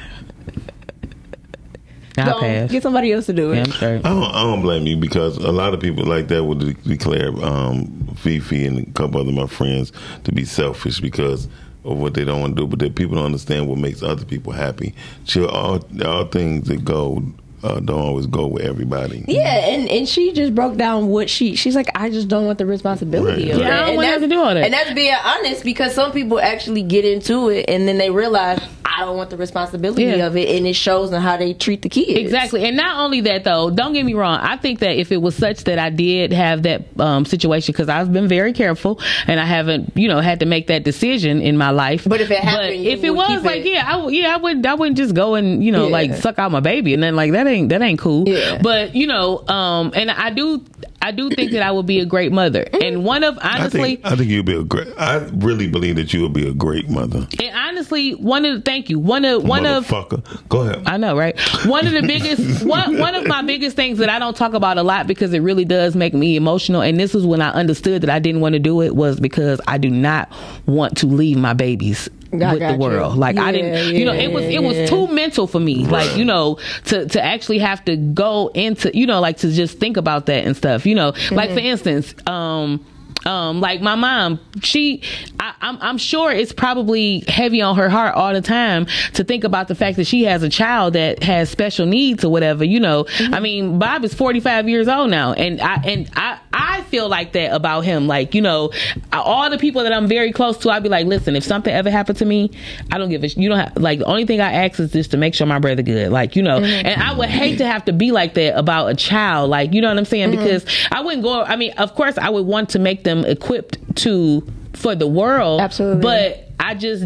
I Don't pass. Get somebody else to do it. Yeah, I'm straight. I don't, I don't blame you because a lot of people like that would de- declare um, Fifi and a couple other my friends to be selfish because of what they don't want to do. But that people don't understand what makes other people happy. Sure, all all things that go uh, don't always go with everybody. Yeah, and, and she just broke down what she she's like. I just don't want the responsibility Right. of Yeah, I don't and want to have to do all that. And that's being honest because some people actually get into it and then they realize I don't want the responsibility Yeah. of it, and it shows in how they treat the kids. Exactly, and not only that though. Don't get me wrong. I think that if it was such that I did have that um, situation, because I've been very careful and I haven't, you know, had to make that decision in my life. But if it happened, you if it was like, it- yeah, I, would- yeah, I would, I wouldn't just go and you know, Yeah. like suck out my baby and then like that ain't that ain't cool. Yeah. But you know, um, and I do, I do think that I would be a great mother. And one of I honestly, think I think you'll be a great. I really believe that you will be a great mother. and honestly, one of the thank you, one of one of Motherfucker, go ahead. I know, right? One of the biggest, one one of my biggest things that I don't talk about a lot because it really does make me emotional. And this is when I understood that I didn't want to do it was because I do not want to leave my babies I with got the you. world. Like I didn't, you know, it was it was yeah. too mental for me. Like you know, to to actually have to go into, you know, like to just think about that and stuff. You know, like Mm-hmm. for instance, um um like my mom she I, I'm, I'm sure it's probably heavy on her heart all the time to think about the fact that she has a child that has special needs or whatever you know Mm-hmm. i mean bob is 45 years old now and i and i i feel like that about him like you know all the people that i'm very close to i'd be like listen if something ever happened to me i don't give a sh- you don't have like the only thing i ask is just to make sure my brother good like you know Mm-hmm. and i would hate to have to be like that about a child like you know what i'm saying Mm-hmm. because i wouldn't go i mean of course i would want to make them equipped to for the world Absolutely. but i just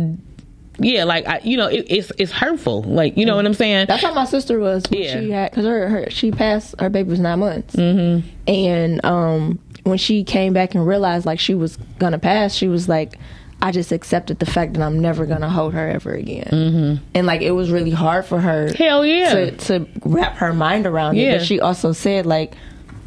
yeah like I, you know it, it's it's hurtful like you know what i'm saying That's how my sister was Yeah. she had because her, her she passed her baby was nine months, mm-hmm. and um when she came back and realized like she was gonna pass, she was like. I just accepted the fact that I'm never gonna hold her ever again, mm-hmm. and like it was really hard for her. Hell yeah. to to wrap her mind around Yeah. it. But she also said like,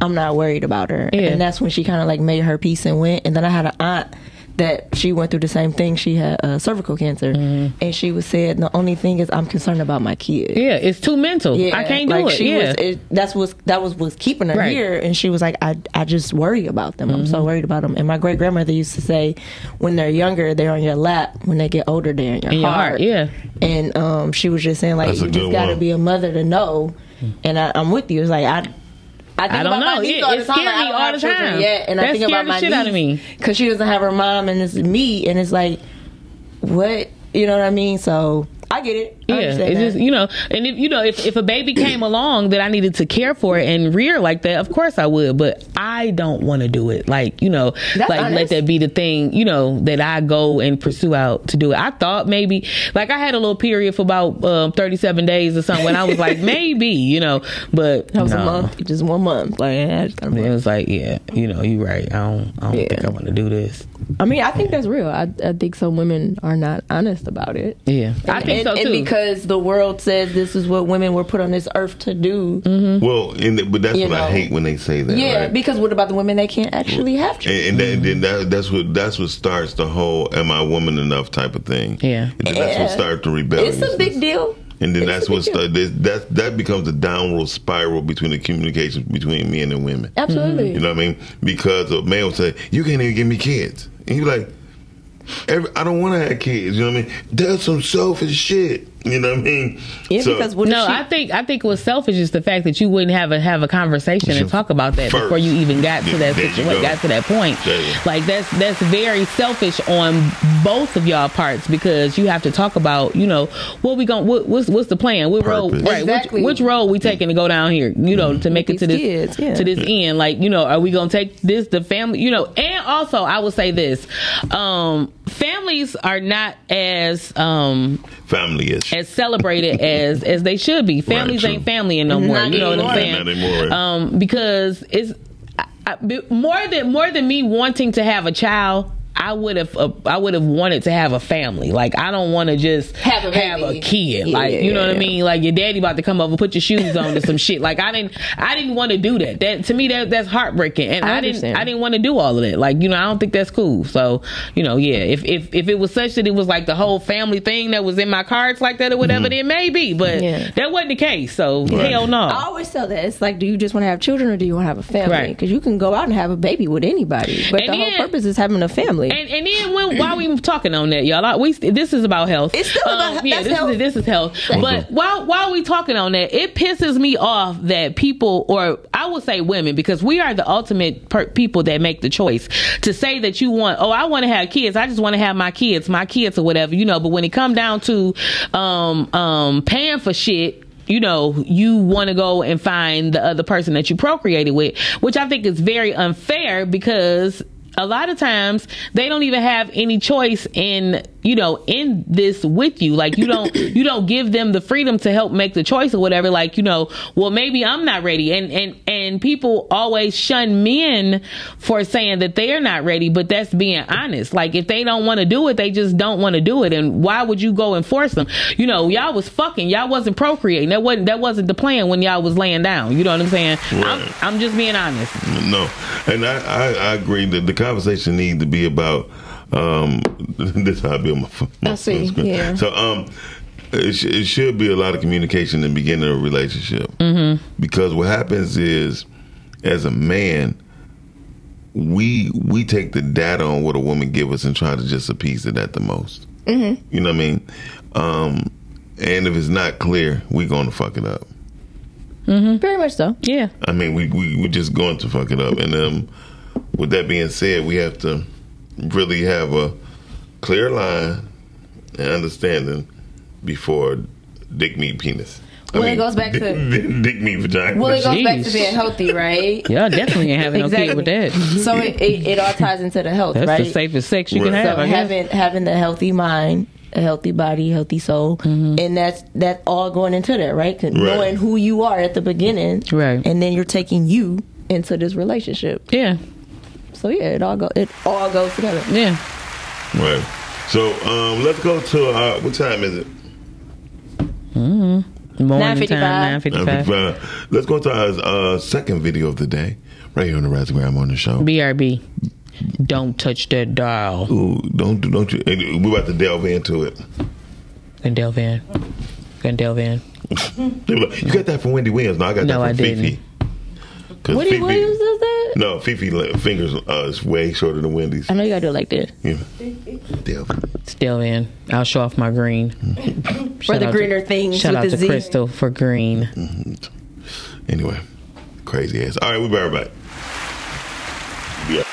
I'm not worried about her, Yeah. and that's when she kind of like made her peace and went. And then I had an aunt that she went through the same thing. She had uh, cervical cancer, and she was said the only thing is I'm concerned about my kid. yeah it's too mental i can't do like it She yeah was, it, that's what's that was what's keeping her Right. here, and she was like, I I just worry about them. I'm Mm-hmm. so worried about them. And my great grandmother used to say, when they're younger, they're on your lap. When they get older, they're in your, In your heart. heart, yeah. And um, she was just saying like, That's you just got to be a mother to know. And I, I'm with you. It's like I. I, think I don't about my know. niece It- all the time. Like, I all the time. Yet, and I That think about my shit out of niece me. because she doesn't have her mom, and it's me, and it's like, what you know what I mean? So I get it. Yeah, it's just you know, and if you know, if, if a baby came along that I needed to care for and rear like that, of course I would. But I don't want to do it. Like you know, That's like let that be the thing. You know that I go and pursue out to do it. I thought maybe, like I had a little period for about um, thirty seven days or something when I was like maybe, you know, but That was no. a month, just one month. Like yeah, I just got a It was like, yeah, you know, you're right. I don't, I don't Yeah. think I want to do this. I mean, I think that's real. I, I think some women are not honest about it. Yeah, I think and, so and too. Because the world says this is what women were put on this earth to do. Mm-hmm. Well, and, th- but that's You what I hate when they say that. Yeah, right? because what about the women that can't actually have children? and, and then, then that, that's what that's what starts the whole "Am I woman enough?" type of thing. Yeah. and then that's what Yeah. starts the rebellion. It's a big deal. And then It's that's what start, that that becomes a downward spiral between the communication between men and women. Absolutely. You know what I mean? Because a man will say, "You can't even give me kids," and you're like, Every, "I don't want to have kids." You know what I mean? That's some selfish shit. You know what I mean? Yeah, So- because what no, she, I think I think what's selfish is the fact that you wouldn't have a have a conversation and talk about that First. before you even got to that situation, go. got to that point. There you go. Like that's that's very selfish on both of y'all parts because you have to talk about you know what we going what, what's what's the plan? What road Purpose. right? Exactly. Which, which road we taking to go down here? You know to make it to this kids, yeah. to this end. Like you know are we gonna take this the family? You know and also I will say this, um, families are not as um Family is. as celebrated as as they should be. Families true. ain't family no more. Not You know what I'm saying? Not anymore. Um, because it's I, I, more than more than me wanting to have a child. I would have uh, I would have wanted to have a family. Like I don't want to just Have a have a kid. Yeah, like you know yeah, what I mean? Like your daddy about to come over, put your shoes on and some shit. Like I didn't I didn't want to do that. That to me that that's heartbreaking. And I I, didn't. I didn't want to do all of that. Like you know I don't think that's cool. So you know yeah if if if it was such that it was like the whole family thing that was in my cards like that or whatever, then maybe. But Yeah. that wasn't the case. So hell no. I always tell that it's like, do you just want to have children or do you want to have a family? Right. Because you can go out and have a baby with anybody, but And the then- whole purpose is having a family. And and then when while we talking on that, y'all, I- we this is about health. Um, It's still about- yeah. This health. is this is health. But while while we talking on that, it pisses me off that people, or I would say women, because we are the ultimate per- people that make the choice to say that you want. Oh, I want to have kids. I just want to have my kids, my kids or whatever, you know. But when it come down to um um paying for shit you know, you want to go and find the other person that you procreated with, which I think is very unfair because a lot of times they don't even have any choice in you know in this with you. Like you don't you don't give them the freedom to help make the choice or whatever. Like you know well maybe i'm not ready. And and and people always shun men for saying that they're not ready but that's being honest. Like if they don't want to do it they just don't want to do it. And why would you go and force them? You know y'all was fucking. Y'all wasn't procreating. That wasn't that wasn't the plan when y'all was laying down. You know what i'm saying? I'm, I'm just being honest. No, and I, I, I agree that the conversation needs to be about. Um, this how I build my. my I see, screen. yeah. So um, it, sh- it should be a lot of communication in the beginning of a relationship mm-hmm. because what happens is, as a man, we we take the data on what a woman give us and try to just appease it at the most. Mm-hmm. You know what I mean? Um, and if it's not clear, we gonna fuck it up. Mm-hmm. Very much so. yeah I mean, we we we're just going to fuck it up. And um, with that being said, we have to really have a clear line and understanding before dick meat penis. I Well, it goes back dick, to- dick, dick meat vagina. Well, it goes back to being healthy, right? y'all definitely ain't having no Exactly. kid with that So it, it, it all ties into the health, right? That's right? the safest sex you can have. so having having the healthy mind, a healthy body, healthy soul, Mm-hmm. and that's that all going into that, right? Knowing who you are at the beginning, Right. and then you're taking you into this relationship. Yeah, So yeah, it all go it all goes together. yeah. Right. So um, let's go to uh, what time is it? Morning 9:55. time, nine fifty-five. Uh, let's go to our uh, second video of the day, right here on the Razagram on the show. BRB. Don't touch that dial. Ooh, don't do, don't you? We're about to delve into it. Gonna delve in. Gonna delve in. They were like, You got that from Wendy Williams? No, I got No, that I from didn't. Fifi. 'Cause Woody Fifi- Williams does that? No, Fifi fingers uh, is way shorter than Wendy's. I know you gotta do it like this. Yeah. Delve. Let's in. I'll show off my green. For the out to- greener things Shout with out the to Z. Crystal for green. Anyway, crazy ass. All right, we'll be right back. Yeah.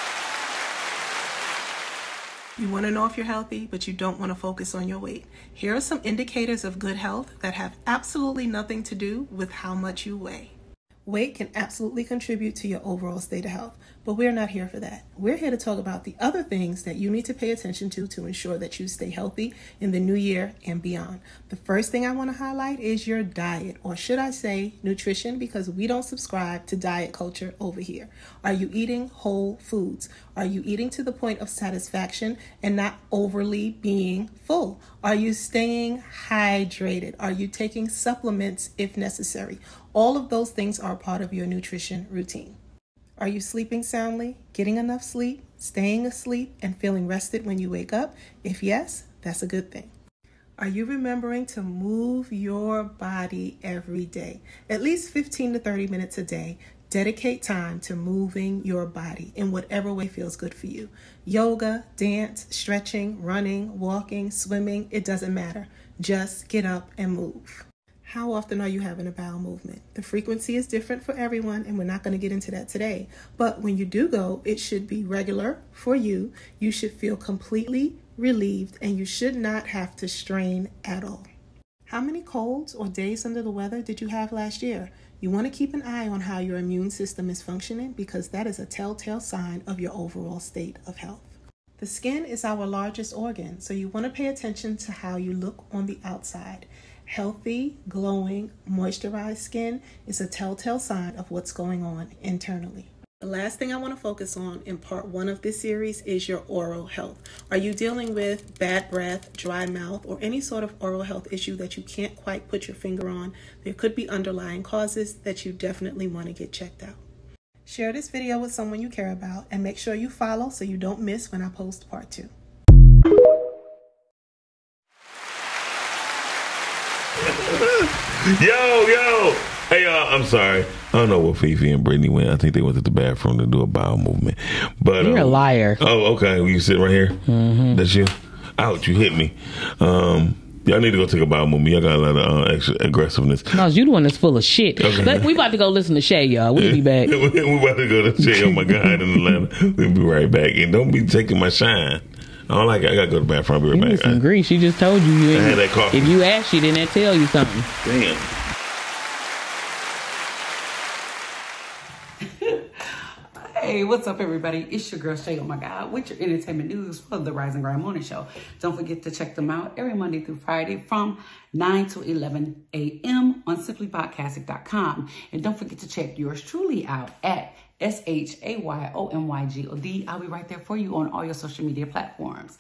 You want to know if you're healthy, but you don't want to focus on your weight. Here are some indicators of good health that have absolutely nothing to do with how much you weigh. Weight can absolutely contribute to your overall state of health, but we're not here for that. We're here to talk about the other things that you need to pay attention to to ensure that you stay healthy in the new year and beyond. The first thing I want to highlight is your diet, or should I say nutrition, because we don't subscribe to diet culture over here. Are you eating whole foods? Are you eating to the point of satisfaction and not overly being full? Are you staying hydrated? Are you taking supplements if necessary? All of those things are part of your nutrition routine. Are you sleeping soundly, getting enough sleep, staying asleep, and feeling rested when you wake up? If yes, that's a good thing. Are you remembering to move your body every day? At least 15 to 30 minutes a day. Dedicate time to moving your body in whatever way feels good for you. Yoga, dance, stretching, running, walking, swimming, it doesn't matter. Just get up and move. How often are you having a bowel movement? The frequency is different for everyone, and we're not going to get into that today. But when you do go, it should be regular for you. You should feel completely relieved, and you should not have to strain at all. How many colds or days under the weather did you have last year? You want to keep an eye on how your immune system is functioning because that is a telltale sign of your overall state of health. The skin is our largest organ, so you want to pay attention to how you look on the outside. Healthy, glowing, moisturized skin is a telltale sign of what's going on internally. The last thing I want to focus on in part one of this series is your oral health. Are you dealing with bad breath, dry mouth, or any sort of oral health issue that you can't quite put your finger on? There could be underlying causes that you definitely want to get checked out. Share this video with someone you care about and make sure you follow so you don't miss when I post part two. Yo, yo. Hey, y'all, I'm sorry. I don't know where Fifi and Brittany went. I think they went to the bathroom to do a bowel movement. But You're a um, liar. Oh, okay. Well, you sit right here. Mm-hmm. That's you. Ouch! You hit me. Um, y'all need to go take a bowel movement. Y'all got a lot of uh, extra aggressiveness. No, you the one that's full of shit. Okay. Let- we about to go listen to Shay, y'all. We'll be back. we about to go to jail. Oh my God, in Atlanta. We'll be right back. And don't be taking my shine. I don't like it. I gotta go to the bathroom. I'll be You right back. some grease. She just told you. you I had that coffee. If you asked, she didn't tell you something. Damn. Hey, what's up, everybody? It's your girl Shay. Oh my God, with your entertainment news for the Rise and Grind Morning Show. Don't forget to check them out every Monday through Friday from 9 to 11 a.m. on simplypodcasting.com. And don't forget to check yours truly out at S H A Y O M Y G O D. I'll be right there for you on all your social media platforms.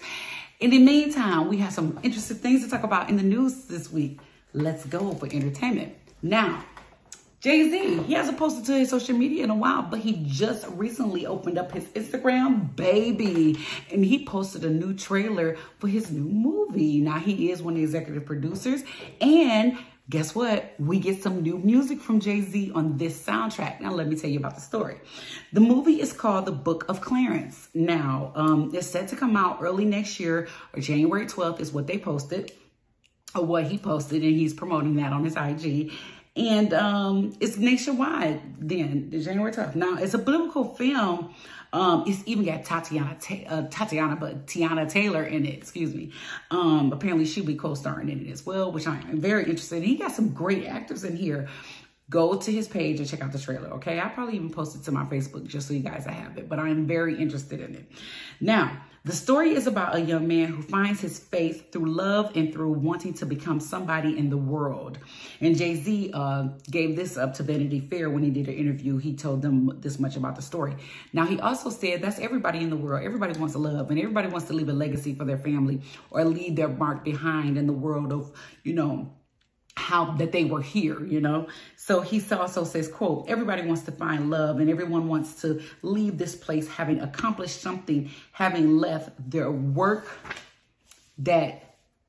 In the meantime, we have some interesting things to talk about in the news this week. Let's go for entertainment. Now, Jay Z, he hasn't posted to his social media in a while, but he just recently opened up his Instagram, baby, and he posted a new trailer for his new movie. Now, he is one of the executive producers, and guess what? We get some new music from Jay Z on this soundtrack. Now, let me tell you about the story. The movie is called The Book of Clarence. Now, um, it's set to come out early next year, or January 12th is what they posted or what he posted, and he's promoting that on his IG. And um, it's nationwide then, the January 12th. Now, it's a biblical film. Um, it's even got Tatiana, Ta- uh, Tatiana, but Teyana Taylor in it, excuse me. Um, apparently she'll be co-starring in it as well, which I am very interested in. He got some great actors in here. Go to his page and check out the trailer, okay? I'll probably even posted to my Facebook just so you guys have it, but I am very interested in it. Now, the story is about a young man who finds his faith through love and through wanting to become somebody in the world. And Jay Z uh, gave this up to Vanity Fair when he did an interview. He told them this much about the story. Now, he also said that's everybody in the world. Everybody wants to love and everybody wants to leave a legacy for their family or leave their mark behind in the world of, you know, how that they were here, you know. So he also says, quote, everybody wants to find love and everyone wants to leave this place having accomplished something, having left their work that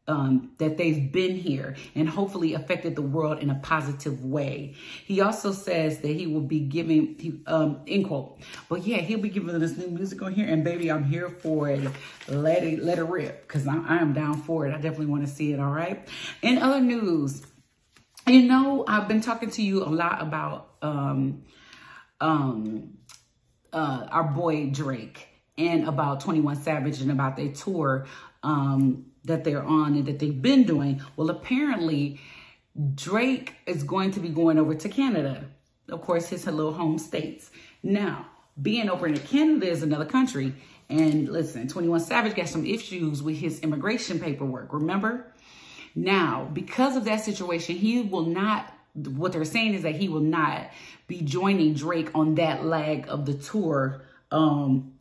um, that they've been here and hopefully affected the world in a positive way. He also says that he will be giving, he, um, end quote. But yeah, he'll be giving us new music on here. And baby, I'm here for it. Let it, let it rip because I, I am down for it. I definitely want to see it. All right. In other news, you know, I've been talking to you a lot about um, um, uh, our boy Drake and about 21 Savage and about their tour um, that they're on and that they've been doing. Well, apparently, Drake is going to be going over to Canada, of course, his little home states. Now, being over in Canada is another country. And listen, 21 Savage got some issues with his immigration paperwork, remember? Now, because of that situation, he will not, what they're saying is that he will not be joining Drake on that leg of the tour. Um,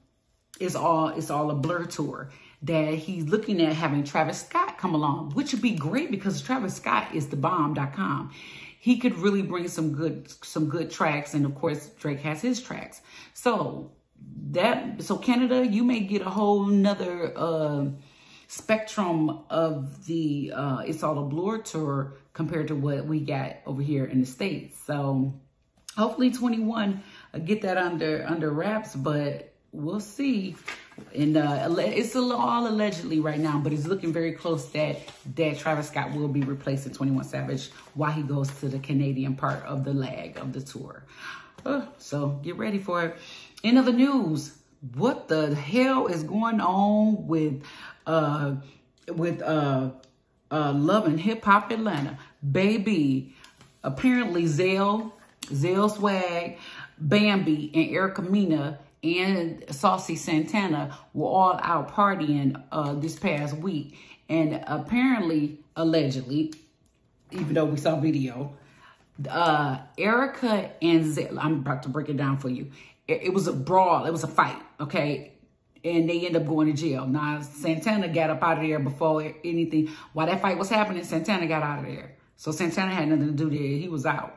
it's all, it's all a blur tour that he's looking at having Travis Scott come along, which would be great because Travis Scott is the bomb.com. He could really bring some good, some good tracks. And of course, Drake has his tracks. So that, so Canada, you may get a whole nother, uh, spectrum of the uh it's all a blur tour compared to what we got over here in the states. So hopefully 21 uh, get that under under wraps but we'll see. And uh it's all allegedly right now but it's looking very close that that travis scott will be replacing 21 savage while he goes to the canadian part of the leg of the tour. Uh, so get ready for it. In other news. What the hell is going on with uh with uh uh love and hip hop Atlanta. Baby. Apparently Zell, Zell Swag, Bambi, and Erica Mena and Saucy Santana were all out partying uh, this past week. And apparently, allegedly, even though we saw video, uh, Erica and Zell, I'm about to break it down for you. It, it was a brawl, it was a fight, okay? And they end up going to jail. Now, Santana got up out of there before anything. While that fight was happening, Santana got out of there. So Santana had nothing to do there. He was out.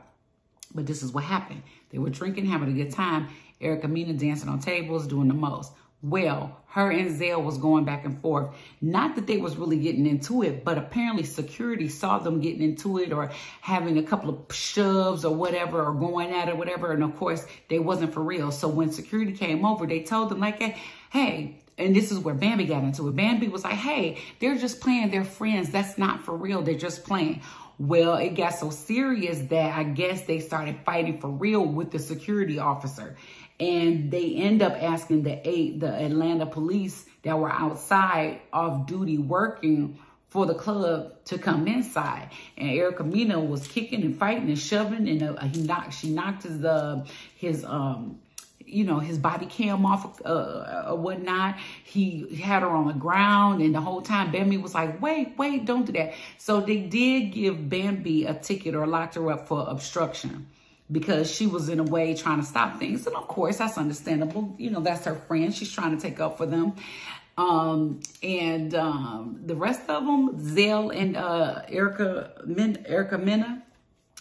But this is what happened. They were drinking, having a good time. Erica Mena dancing on tables, doing the most. Well, her and Zell was going back and forth. Not that they was really getting into it, but apparently security saw them getting into it or having a couple of shoves or whatever or going at it, whatever. And of course, they wasn't for real. So when security came over, they told them like, hey, and this is where Bambi got into it. Bambi was like, hey, they're just playing. They're friends. That's not for real. They're just playing. Well, it got so serious that I guess they started fighting for real with the security officer. And they end up asking the eight, the Atlanta police that were outside off duty working for the club to come inside. And Erica Mena was kicking and fighting and shoving and uh, he knocked, she knocked his, uh, his, um, you know, his body cam off uh, or whatnot. He had her on the ground, and the whole time Bambi was like, wait, wait, don't do that. So they did give Bambi a ticket or locked her up for obstruction because she was in a way trying to stop things. And of course, that's understandable. You know, that's her friend. She's trying to take up for them. Um, and um, the rest of them, Zell and uh, Erica, Min- Erica Mena,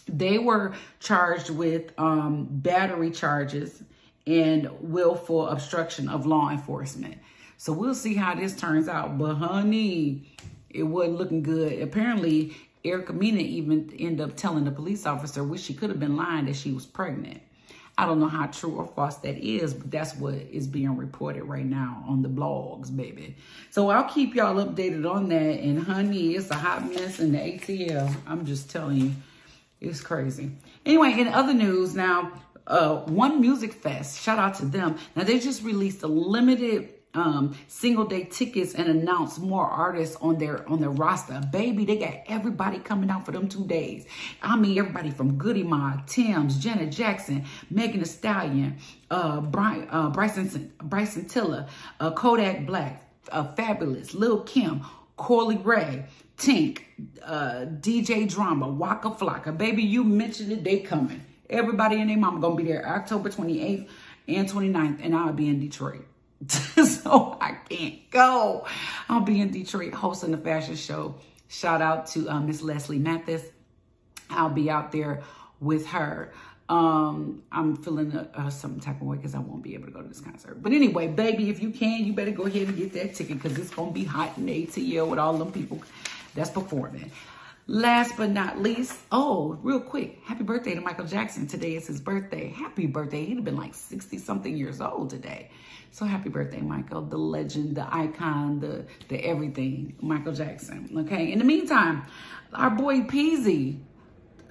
they were charged with um, battery charges and willful obstruction of law enforcement. So we'll see how this turns out. But honey, it wasn't looking good. Apparently, Erica Mena even ended up telling the police officer, which she could have been lying, that she was pregnant. I don't know how true or false that is, but that's what is being reported right now on the blogs, baby. So I'll keep y'all updated on that. And honey, it's a hot mess in the ATL. I'm just telling you, it's crazy. Anyway, in other news, now uh, One Music Fest. Shout out to them. Now they just released a limited um, single day tickets and announced more artists on their on their roster. Baby, they got everybody coming out for them two days. I mean, everybody from Goodie Mob, Tems, Janet Jackson, Megan Thee Stallion, uh, Brian, uh, Bryson Bryson Tiller, uh, Kodak Black, uh, Fabolous, Lil Kim, Corley Ray, Tink, uh, DJ Drama, Waka Flocka. Baby, you mentioned it, they coming. Everybody and their mama gonna be there October 28th and 29th, and I'll be in Detroit. so I can't go. I'll be in Detroit hosting the fashion show. Shout out to uh, Miss Leslie Mathis. I'll be out there with her. Um, I'm feeling a, uh, some type of way because I won't be able to go to this concert. But anyway, baby, if you can, you better go ahead and get that ticket because it's going to be hot in ATL with all them people that's performing. Last but not least, oh, real quick, happy birthday to Michael Jackson. Today is his birthday. Happy birthday. He'd have been like 60 something years old today. So happy birthday, Michael, the legend, the icon, the, the everything, Michael Jackson. Okay. In the meantime, our boy Peezy,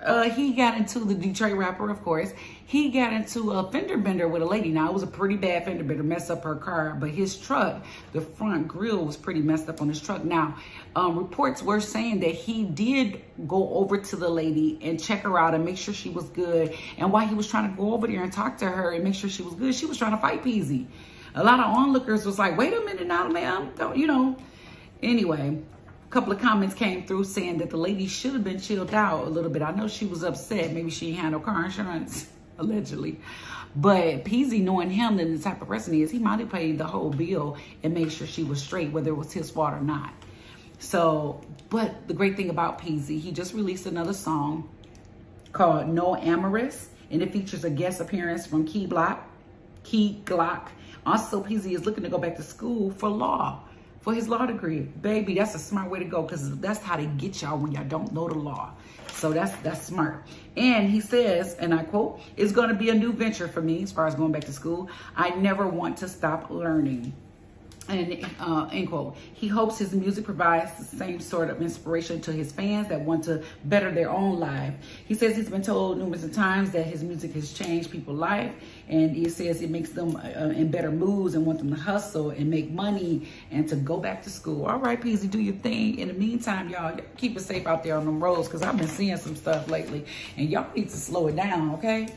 uh, he got into the Detroit rapper, of course. He got into a fender bender with a lady. Now, it was a pretty bad fender bender, messed up her car, but his truck, the front grill was pretty messed up on his truck. Now, um, reports were saying that he did go over to the lady and check her out and make sure she was good. And while he was trying to go over there and talk to her and make sure she was good, she was trying to fight Peezy. A lot of onlookers was like, wait a minute now, ma'am, don't, you know. Anyway, couple of comments came through saying that the lady should have been chilled out a little bit. I know she was upset. Maybe she had no car insurance, allegedly. But Peezy, knowing him and the type of person he is, he might have paid the whole bill and made sure she was straight, whether it was his fault or not. So, but the great thing about Peezy, he just released another song called No Amorous, and it features a guest appearance from Key Block, Key Glock. Also, Peezy is looking to go back to school for law for his law degree. Baby, that's a smart way to go because that's how they get y'all when y'all don't know the law. So that's that's smart. And he says, and I quote, it's going to be a new venture for me as far as going back to school. I never want to stop learning and uh, end quote. He hopes his music provides the same sort of inspiration to his fans that want to better their own life. He says he's been told numerous times that his music has changed people's life, and it says it makes them uh, in better moods and want them to hustle and make money and to go back to school. All right, Peezy, do your thing. In the meantime, y'all keep it safe out there on them roads because I've been seeing some stuff lately, and y'all need to slow it down, okay?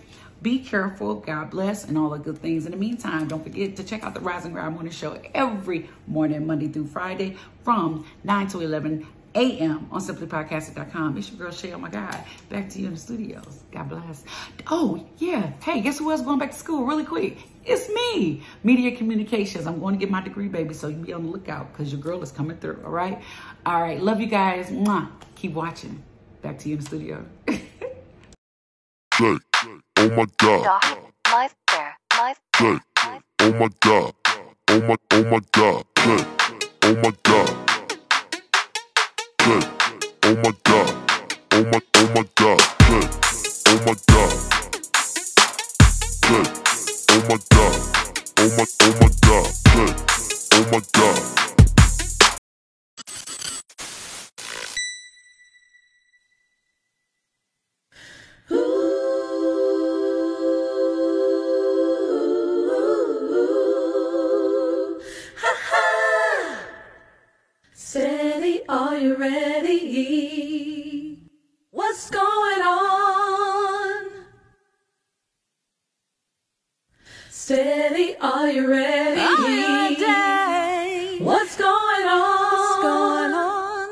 Be careful. God bless and all the good things. In the meantime, don't forget to check out the Rise and Grind Morning Show every morning, Monday through Friday from 9 to 11 a.m. on simplypodcasting.com. It's your girl Shay. Oh my God. Back to you in the studios. God bless. Oh, yeah. Hey, guess who else going back to school really quick? It's me. Media communications. I'm going to get my degree, baby. So you be on the lookout because your girl is coming through. All right. All right. Love you guys. Mwah. Keep watching. Back to you in the studio. Jay, oh my god. Meister, Meister, Jay, oh my god. Oh my, oh my god. Jay, oh my god. Oh my god. Oh my, oh my god. Oh my god. Oh my god. Oh my, oh my god. Oh my god. You ready? What's going on? Steady, are you ready? What's going on? What's going on?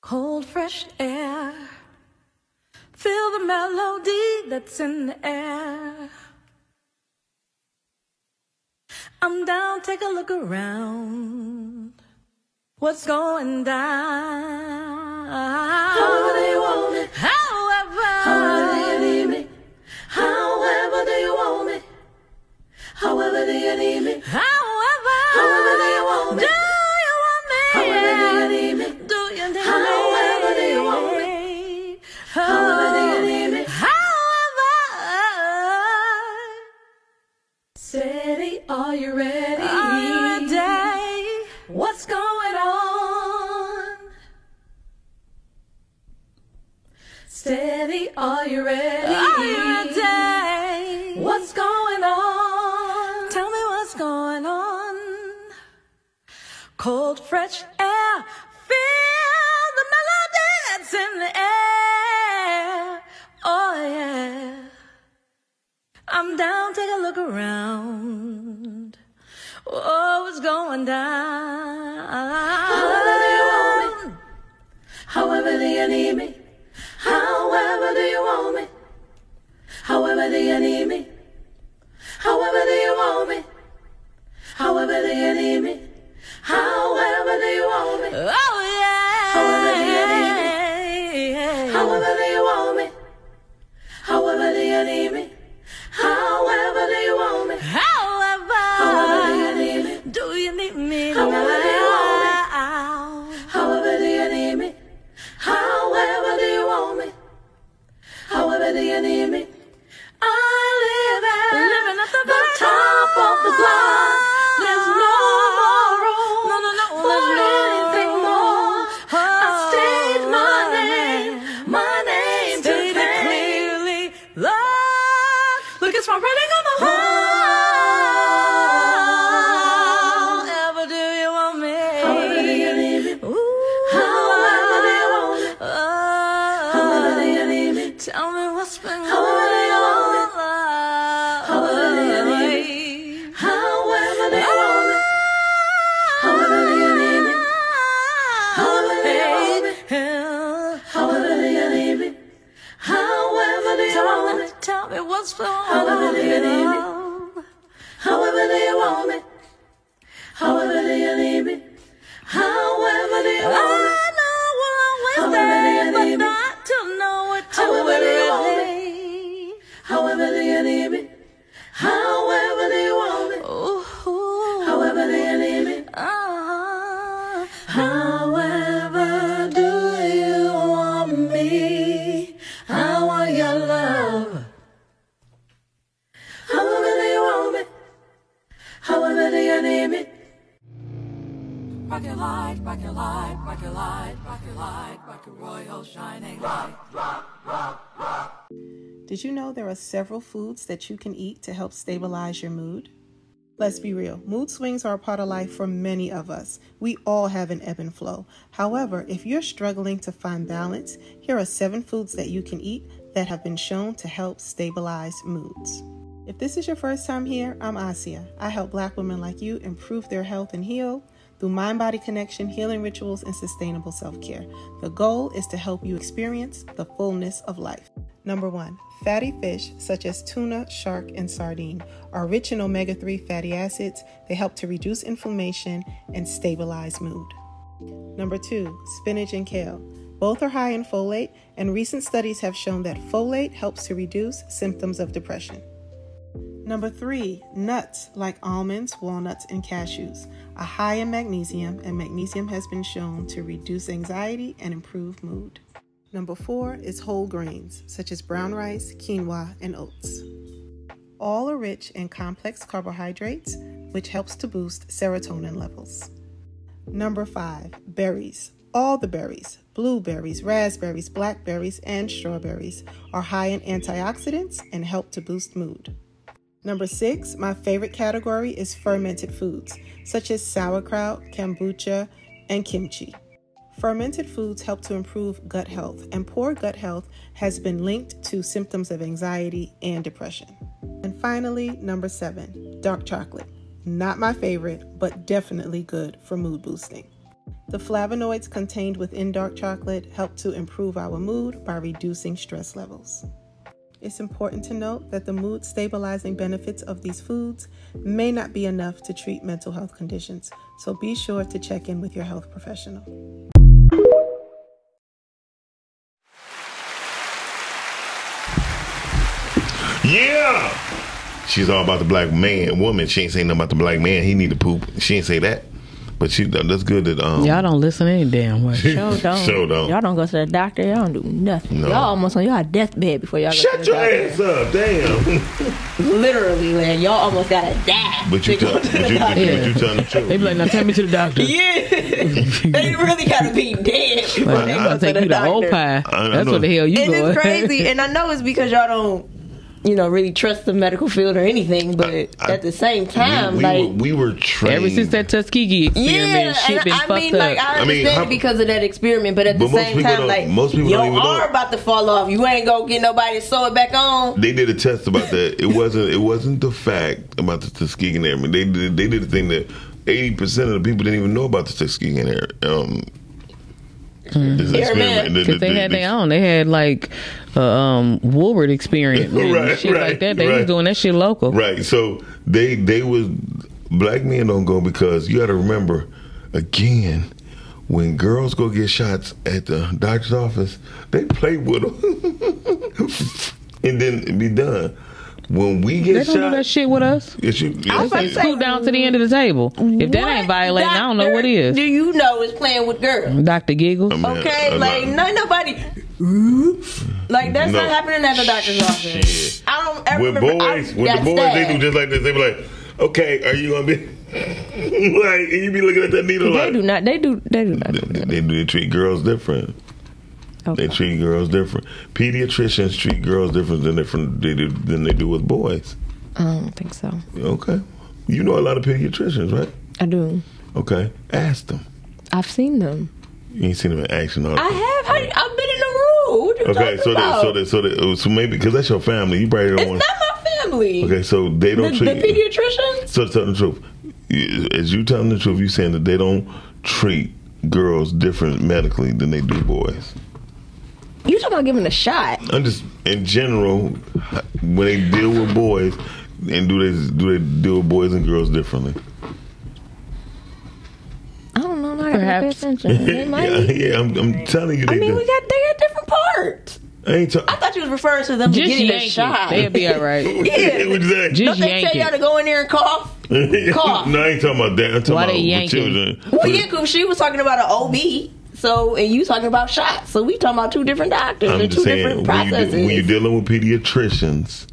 Cold, fresh air. Feel the melody that's in the air. I'm down, take a look around. What's going down? However do you want me? However. However do you need me? However do you want me? However do you need me? However. Ready? Are you ready? What's going on? Tell me what's going on. Cold, fresh air. Feel the melody that's in the air. Oh, yeah. I'm down, take a look around. Oh, what's going down? However do you want me? However do you need me? However However do you need me? However do oh, you want me? However do you need me? However do you want me? Oh yeah. However do you need me? However do you want me? However do you need me? However do you want me? Several foods that you can eat to help stabilize your mood? Let's be real, mood swings are a part of life for many of us. We all have an ebb and flow. However, if you're struggling to find balance, here are seven foods that you can eat that have been shown to help stabilize moods. If this is your first time here, I'm Asia. I help black women like you improve their health and heal through mind body connection, healing rituals, and sustainable self care. The goal is to help you experience the fullness of life. Number one, fatty fish such as tuna, shark, and sardine are rich in omega 3 fatty acids. They help to reduce inflammation and stabilize mood. Number two, spinach and kale. Both are high in folate, and recent studies have shown that folate helps to reduce symptoms of depression. Number three, nuts like almonds, walnuts, and cashews are high in magnesium, and magnesium has been shown to reduce anxiety and improve mood. Number four is whole grains such as brown rice, quinoa, and oats. All are rich in complex carbohydrates, which helps to boost serotonin levels. Number five, berries. All the berries, blueberries, raspberries, blackberries, and strawberries, are high in antioxidants and help to boost mood. Number six, my favorite category is fermented foods, such as sauerkraut, kombucha, and kimchi. Fermented foods help to improve gut health, and poor gut health has been linked to symptoms of anxiety and depression. And finally, number seven, dark chocolate. Not my favorite, but definitely good for mood boosting. The flavonoids contained within dark chocolate help to improve our mood by reducing stress levels. It's important to note that the mood stabilizing benefits of these foods may not be enough to treat mental health conditions, so be sure to check in with your health professional. Yeah. She's all about the black man, woman. She ain't saying nothing about the black man. He need to poop. She ain't say that. But she that's good that um Y'all don't listen any damn way. Show don't. Sure don't. Y'all don't go to the doctor. Y'all don't do nothing. No. Y'all almost on y'all deathbed before y'all go Shut to the your doctor. ass up, damn. Literally, man. Y'all almost gotta die. But you to tell, to but the you, but doctor. you, telling the truth. They be like, now take me to the doctor. Yeah. they really gotta be dead before Like, they I'm go gonna to take the you to Old doctor. Pie. I That's know. what the hell you and going. it's crazy. And I know it's because y'all don't, you know, really trust the medical field or anything. But I- at the same time, we, we, like. were, we were trained. Ever since that Tuskegee experiment, Yeah, shit been I fucked mean, up. like, I I mean, how- it because of that experiment, but at the But most same time, like, most people your don't even know. about to fall off. You ain't gonna get nobody to sew it back on. they did a test about that. It wasn't. It wasn't the fact about the Tuskegee Airmen. They did. They did a thing that eighty percent of the people didn't even know about the Tuskegee Air. Um, this experiment. The- Because the- they had their own. They had like uh, um Woolward experiment and Right, shit right, like that. They was doing that shit local. Right. So they they was black men don't go because you got to remember again when girls go get shots at the doctor's office, they play with them and then it be done. When we get They get don't do that shit with us. it's you, I was about They to say, scoot down to the end of the table. If that ain't violating, I don't know what doctor is. Do you know is playing with girls? Doctor Giggles. I mean, Okay, I'm like not- no nobody. Like that's No. not happening at the doctor's office. Shit. I don't ever when remember. boys, I when the got boys, they do just like this. They be like, "Okay, are you gonna be like?" And you be looking at that needle They like, do not. They do. They do not. they, Do that. they, they treat girls different. Okay. They treat girls different. Pediatricians treat girls different than different they do, than they do with boys. I don't think so. Okay, you know a lot of pediatricians, right? I do. Okay, ask them. I've seen them. You ain't seen them in action, all I have. I, I've been in the room. What you Okay, so they, about? so they, so they, oh, so maybe because that's your family, you probably don't it's want. not my family. Okay, so they don't treat the treat. pediatricians. So tell the truth. As you telling the truth, you saying that they don't treat girls different medically than they do boys. You talking about giving a shot? I'm just in general when they deal with boys, and do they do they deal with boys and girls differently? I don't know. I gotta pay Perhaps. attention. They might. yeah, yeah. I'm, I'm telling you, I mean, do. we got they got different parts. I ain't talking. I thought you was referring to them Just getting yank a it. shot. They'll be all right. Yeah. what you say? Just Don't they yank tell y'all to it. go in there and cough? Cough. no, I ain't talking about that. I'm talking Why about they with yanking? children. Well, yeah, because she was talking about an OB. So, and you talking about shots. So we talking about two different doctors I'm and two saying different when, you, processes. when you're dealing with pediatricians,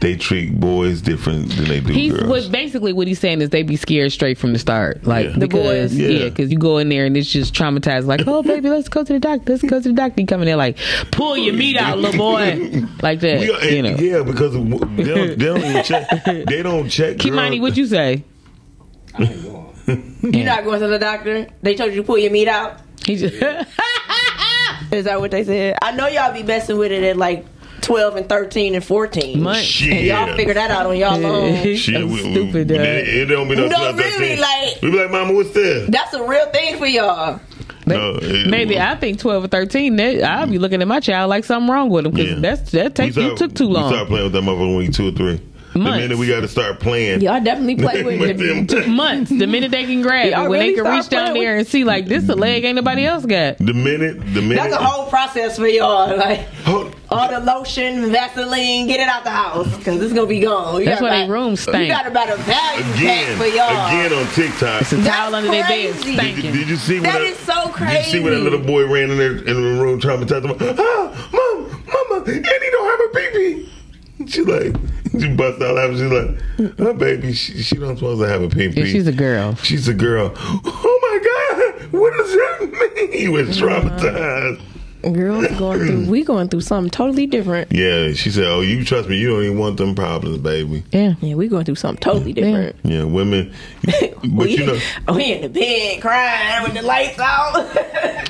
they treat boys different than they do He's girls. what basically what he's saying is they be scared straight from the start, like Yeah. The boys. yeah, Yeah. because you go in there and it's just traumatized. Like, oh baby, let's go to the doctor. Let's go to the doctor. You come in there like, pull your meat out, little boy, like that. We are- you know. Yeah, because of- they don't, they don't even check. They don't check. Kimani, what you say? You're not going to the doctor. They told you to pull your meat out. He just Is that what they said? I know y'all be messing with it at like 12 and 13 and 14. Months. And y'all figure that out on y'all own. Shit, we, we, stupid, we- dog. it, it don't be no, No, really, 13. like- we be like, Mama, what's this? That's a real thing for y'all. No, it- Maybe I think twelve or thirteen. That, I'll be looking at my child like something wrong with him because Yeah. that's that takes you took too We long. start playing with that motherfucker when we two or three. Months. The minute we got to start playing. Y'all definitely play with with them. Took months. The minute they can grab Y'all it, when really they can reach down playing there and see like this a leg ain't nobody else got. The minute, the minute. That's a whole process for y'all. Like Hold- all the lotion, Vaseline, get it out the house because it's gonna be gone. You That's gotta why they buy- room You got about a value again, pack for y'all. again on TikTok. It's a That's towel under their bed crazy. Did you, did you see when That that, is so Did you see when that little boy ran in there in the room traumatized him? Ah, mom, mama, Annie don't have a pee pee. She like, she bust out laughing. She's like, her baby, she, she don't supposed to have a pee pee. Yeah, she's a girl. She's a girl. Oh my God, what does that mean? He was uh-huh. traumatized. Girls going through, we going through something totally different. Yeah, she said, "Oh, you trust me? You don't even want them problems, baby." Yeah. Yeah, we going through something totally different. Yeah, women. But we, you know, oh, we in the bed crying with the lights out.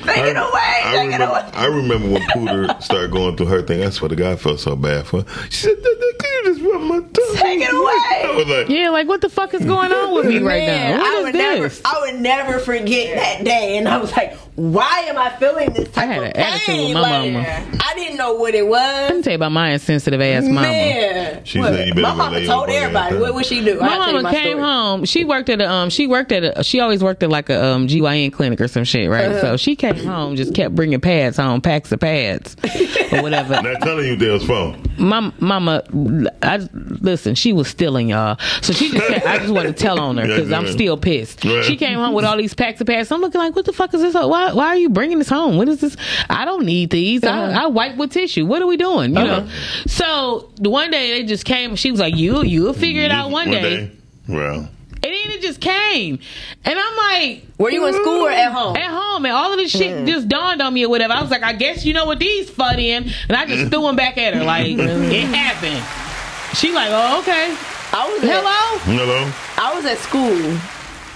Take it away, I take it remember, away. I remember when Pooter started going through her thing. That's what the guy felt so bad for. She said, "Could you just rub my tongue?" Take it I away. was like, Yeah, like what the fuck is going on with me right Man, now? I What would is never, this? I would never forget that day, and I was like, "Why am I feeling this type I had of an pain?" with my Like, mama. I didn't know what it was. Let me tell you about my insensitive ass mama. Man, She What? said you better my mama told everybody. What would she do? My I'll tell you mama came story. home. She worked at a um. She worked at a. She always worked at like a um GYN clinic or some shit, right? Uh-huh. So she came home, just kept bringing pads home, packs of pads or whatever. not telling you Dale's phone. my mama, I listen. She was stealing y'all, so she just. Kept, I just want to tell on her because I'm still pissed. Right. She came home with all these packs of pads. I'm looking like, what the fuck is this? Why? Why are you bringing this home? What is this? I don't need these. Uh-huh. I, I wipe with tissue. What are we doing? You know. So the one day they just came. She was like, you, you'll figure it out one, day. Well, And then it just came. And I'm like, Were you in school or at home? At home. And all of this shit just dawned on me or whatever. I was like, I guess you know what these fun in. And I just threw them back at her. Like, it happened. She like, oh, okay. I was at, Hello? hello. I was at school.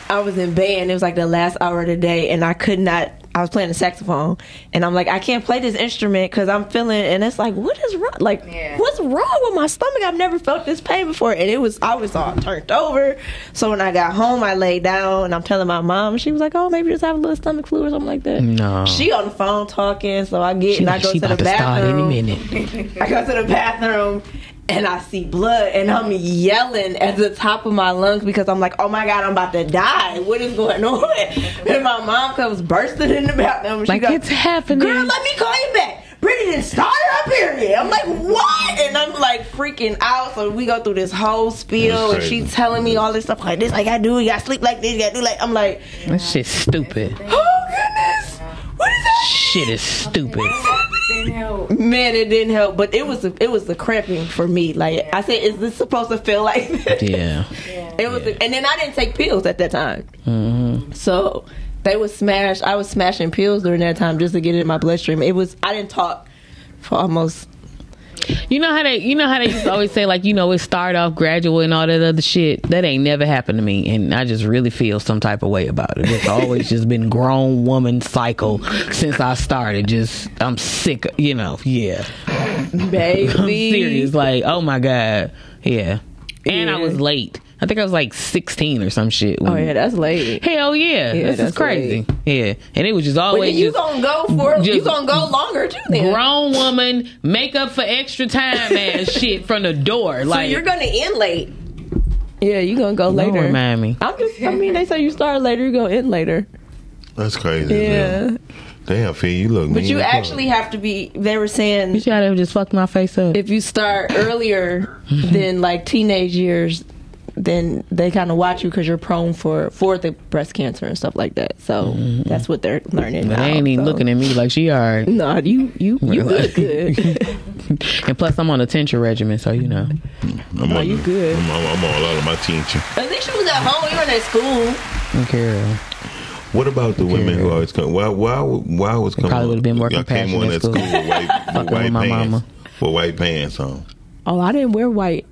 I was in band. It was like the last hour of the day, and I could not. I was playing the saxophone, and I'm like, I can't play this instrument because I'm feeling. And it's like, what is wrong? Like, what's wrong with my stomach? I've never felt this pain before, and it was I was all turned over. So when I got home, I laid down, and I'm telling my mom. She was like, Oh, maybe you just have a little stomach flu or something like that. No. She on the phone talking, so I get She, and I go to the about to start any bathroom. minute. I go to the bathroom and I see blood and I'm yelling at the top of my lungs because I'm like, oh my god, I'm about to die. What is going on? And my mom comes bursting in the bathroom. She Like, goes, it's happening. Girl, let me call you back. Brittany didn't start her period. I'm like, what? And I'm like freaking out. So we go through this whole spiel, and crazy. she's telling me all this stuff like this, like I do. You gotta sleep like this. You gotta do like. I'm like, That shit's stupid. oh goodness, what is that? Shit is stupid. Man, it didn't help, but it was it was the cramping for me. Like I said, is this supposed to feel like this? Yeah. It was, and then I didn't take pills at that time, Mm-hmm. so they was smash. I was smashing pills during that time just to get it in my bloodstream. It was I didn't talk for almost. You know how they, you know how they used to always say like, you know, it start off gradual and all that other shit. That ain't never happened to me, and I just really feel some type of way about it. It's always just been grown woman cycle since I started. Just I'm sick, of- you know. Yeah, Baby, I'm serious. Like, oh my god, yeah. And I was late. I think I was like 16 or some shit. Oh yeah, that's late. Hell yeah, Yeah, this is that's crazy. late. Yeah, and it was just But always then you just gonna go for you gonna go longer too. Then grown woman make up for extra time ass shit from the door. so Like you're gonna end late. Yeah, you gonna go Don't later. remind me. I'm just. I mean, they say you start later, you go in later. That's crazy. Yeah. man. Damn, Fee, you look. But mean you as fuck. actually have to be. They were saying You should have just fucked my face up. if you start earlier than like teenage years, then they kind of watch you because you're prone for for the breast cancer and stuff like that. So mm-hmm. that's what they're learning. But now, they ain't even so. looking at me like she alright. No, you you you Really? good good. and plus, I'm on a tension regimen, so you know. Mm, I'm on, you good. I'm, I'm, I'm on all of my tension. At least you was at home. You were at school. Okay. What about the women who always come? Why? Why? Why was coming? probably would've been more Y'all came on compassionate at at school school. with white, with white with my pants. mama. With white pants on. Oh, I didn't wear white.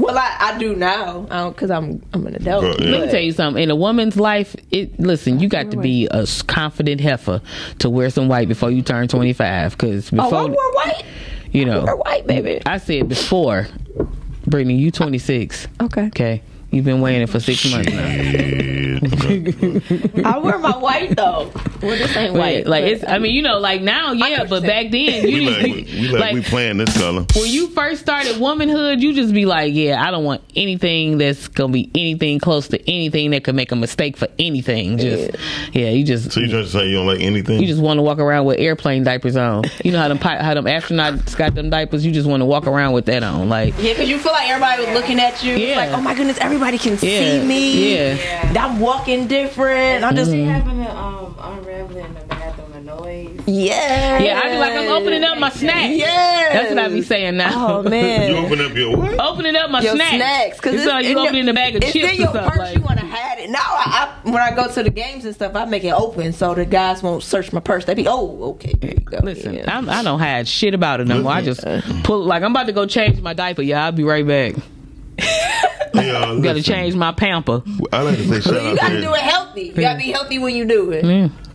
Well, I, I do now oh, because I'm I'm an adult. Well, yeah. Let me tell you something. In a woman's life, it listen. You got to be a confident heifer to wear some white before you turn 25. Because Oh, I wore white. you know, We're white, baby. I said before, Brittany, you 26. Okay. Okay. You've been weighing it for six months now. I wear my white though. Well, this ain't white. like but- it's. I mean, you know, like now, yeah, but back then, you We just like, be, we, we like, we playing this color. when you first started womanhood, you just be like, yeah, I don't want anything that's gonna be anything close to anything that could make a mistake for anything. Just yeah, you just So you trying to say you don't like anything? you just want to walk around with airplane diapers on. You know how them how them astronauts got them diapers. You just want to walk around with that on, like Yeah, because you feel like everybody was looking at you. It's Yeah. like, oh my goodness, everybody can Yeah, see me. yeah. I'm walking different. I'm just, Mhm. having a um unraveling in the bathroom, a noise. yeah. yeah. I be like I'm opening up my snacks. Yes. That's what I be saying now. Oh man. You open up your what? opening up my Your snacks. snacks, because it's like you opening the bag of it's chips in your or something. purse. Like, you want to hide it. Now, I, I, when I go to the games and stuff, I make it open so the guys won't search my purse. They be, oh, okay, there you go. Listen, I'm, I don't hide shit about it no more. I just pull like I'm about to go change my diaper. Yeah, I'll be right back. Yeah, Got to change my pamper. I like to say shout You out gotta to do it healthy. You gotta be healthy when you do it.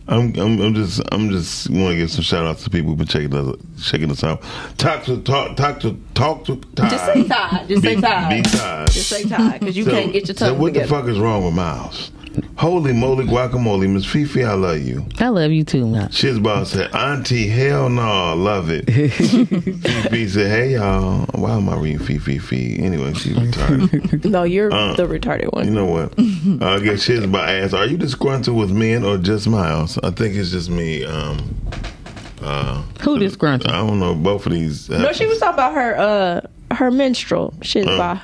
I'm, I'm, I'm just, I'm just want to give some shout outs to people who've been checking us, checking us out. Talk to, talk, talk to, talk to. Ty. Just say Ty. Just say Be- Ty. Be Ty. Just say Ty, because you So- can't get your tongue. So what together. the fuck is wrong with Miles? Holy moly guacamole, Miss Fifi, I love you. I love you too, man. Shizball said, Auntie, hell no, love it. Fifi said, hey y'all. Why am I reading Fifi Fee? Anyway, she retarded. No, you're Uh, the retarded one. You know what? I guess Shizball asked, are you disgruntled with men or just Miles? I think it's just me. Um, uh, Who disgruntled? I don't know. Both of these. No, she was talking about her uh her menstrual. She's Uh.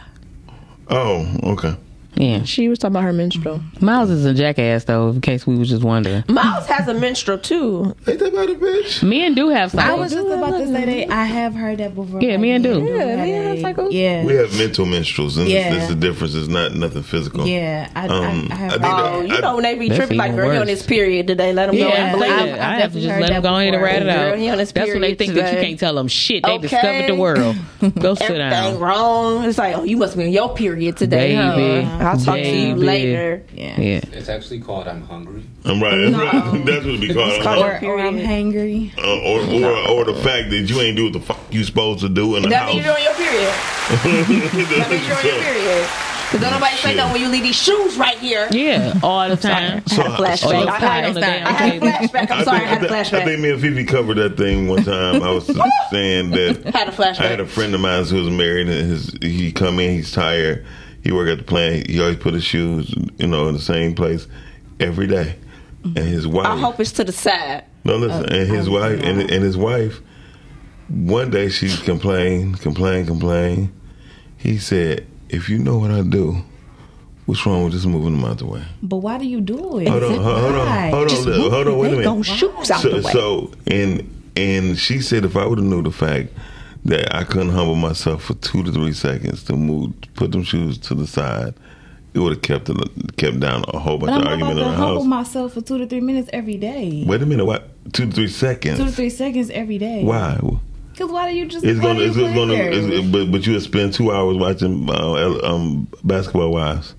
Oh, okay. Yeah, She was talking about her menstrual. Miles is a jackass though. In case we was just wondering, Miles has a menstrual too. Ain't that about a bitch? men do have cycles. I was just about to say that I have heard that before. Yeah, me and do. Yeah, men have cycles. Yeah. We have mental menstruals, and Yeah. this, this the difference. It's not nothing physical. Yeah, I, Um, I, I have. I think Oh, that- you I- know when they be tripping like, even girl, he on worse. his period today. Let him go Yeah, and I, believe. say. I have to just let them go ahead and rat it Girl, out. he on his That's when they period think that you can't tell them shit. They Okay. discovered the world. Go sit Everything down. wrong. It's like, oh, you must be in your period today, Baby. huh? I'll talk to you later. Yeah. Yeah. It's actually called I'm hungry. I'm right. That's, right. That's what it be called. called Uh, Or, or I'm hangry. or, or, or the fact that you ain't do what the fuck you supposed to do in the That means you're house. on your period. That means you're on your period. Because don't nobody say Shit. nothing when you leave these shoes right here. Yeah, all the time. I had a flashback. I had, on the I had a flashback. I'm sorry, I think, had a I, think, I think me and Fifi covered that thing one time. I was saying that Had a flashback. I had a friend of mine who was married, and his he come in, he's tired. He work at the plant. He always put his shoes, you know, in the same place every day. And mm-hmm. his wife, I hope it's to the side. no, listen, and his oh, wife, and, and his wife. One day she complained, complained, complained. He said, "If you know what I do, what's wrong with just moving them out the way?" But why do you do it? Hold on, hold on, hold on, Just look, hold on, wait a they Don't shoes out so, the way. so and and she said if I would have knew the fact that I couldn't humble myself for two to three seconds to move, put them shoes to the side, it would have kept kept down a whole bunch of I'm argument in to humble myself for two to three minutes every day. Wait a minute, what? Two to three seconds? Two to three seconds every day. Why? Because why do you just? It's gonna, it's gonna, it's, but but you would spend two hours watching uh, um, Basketball Wives.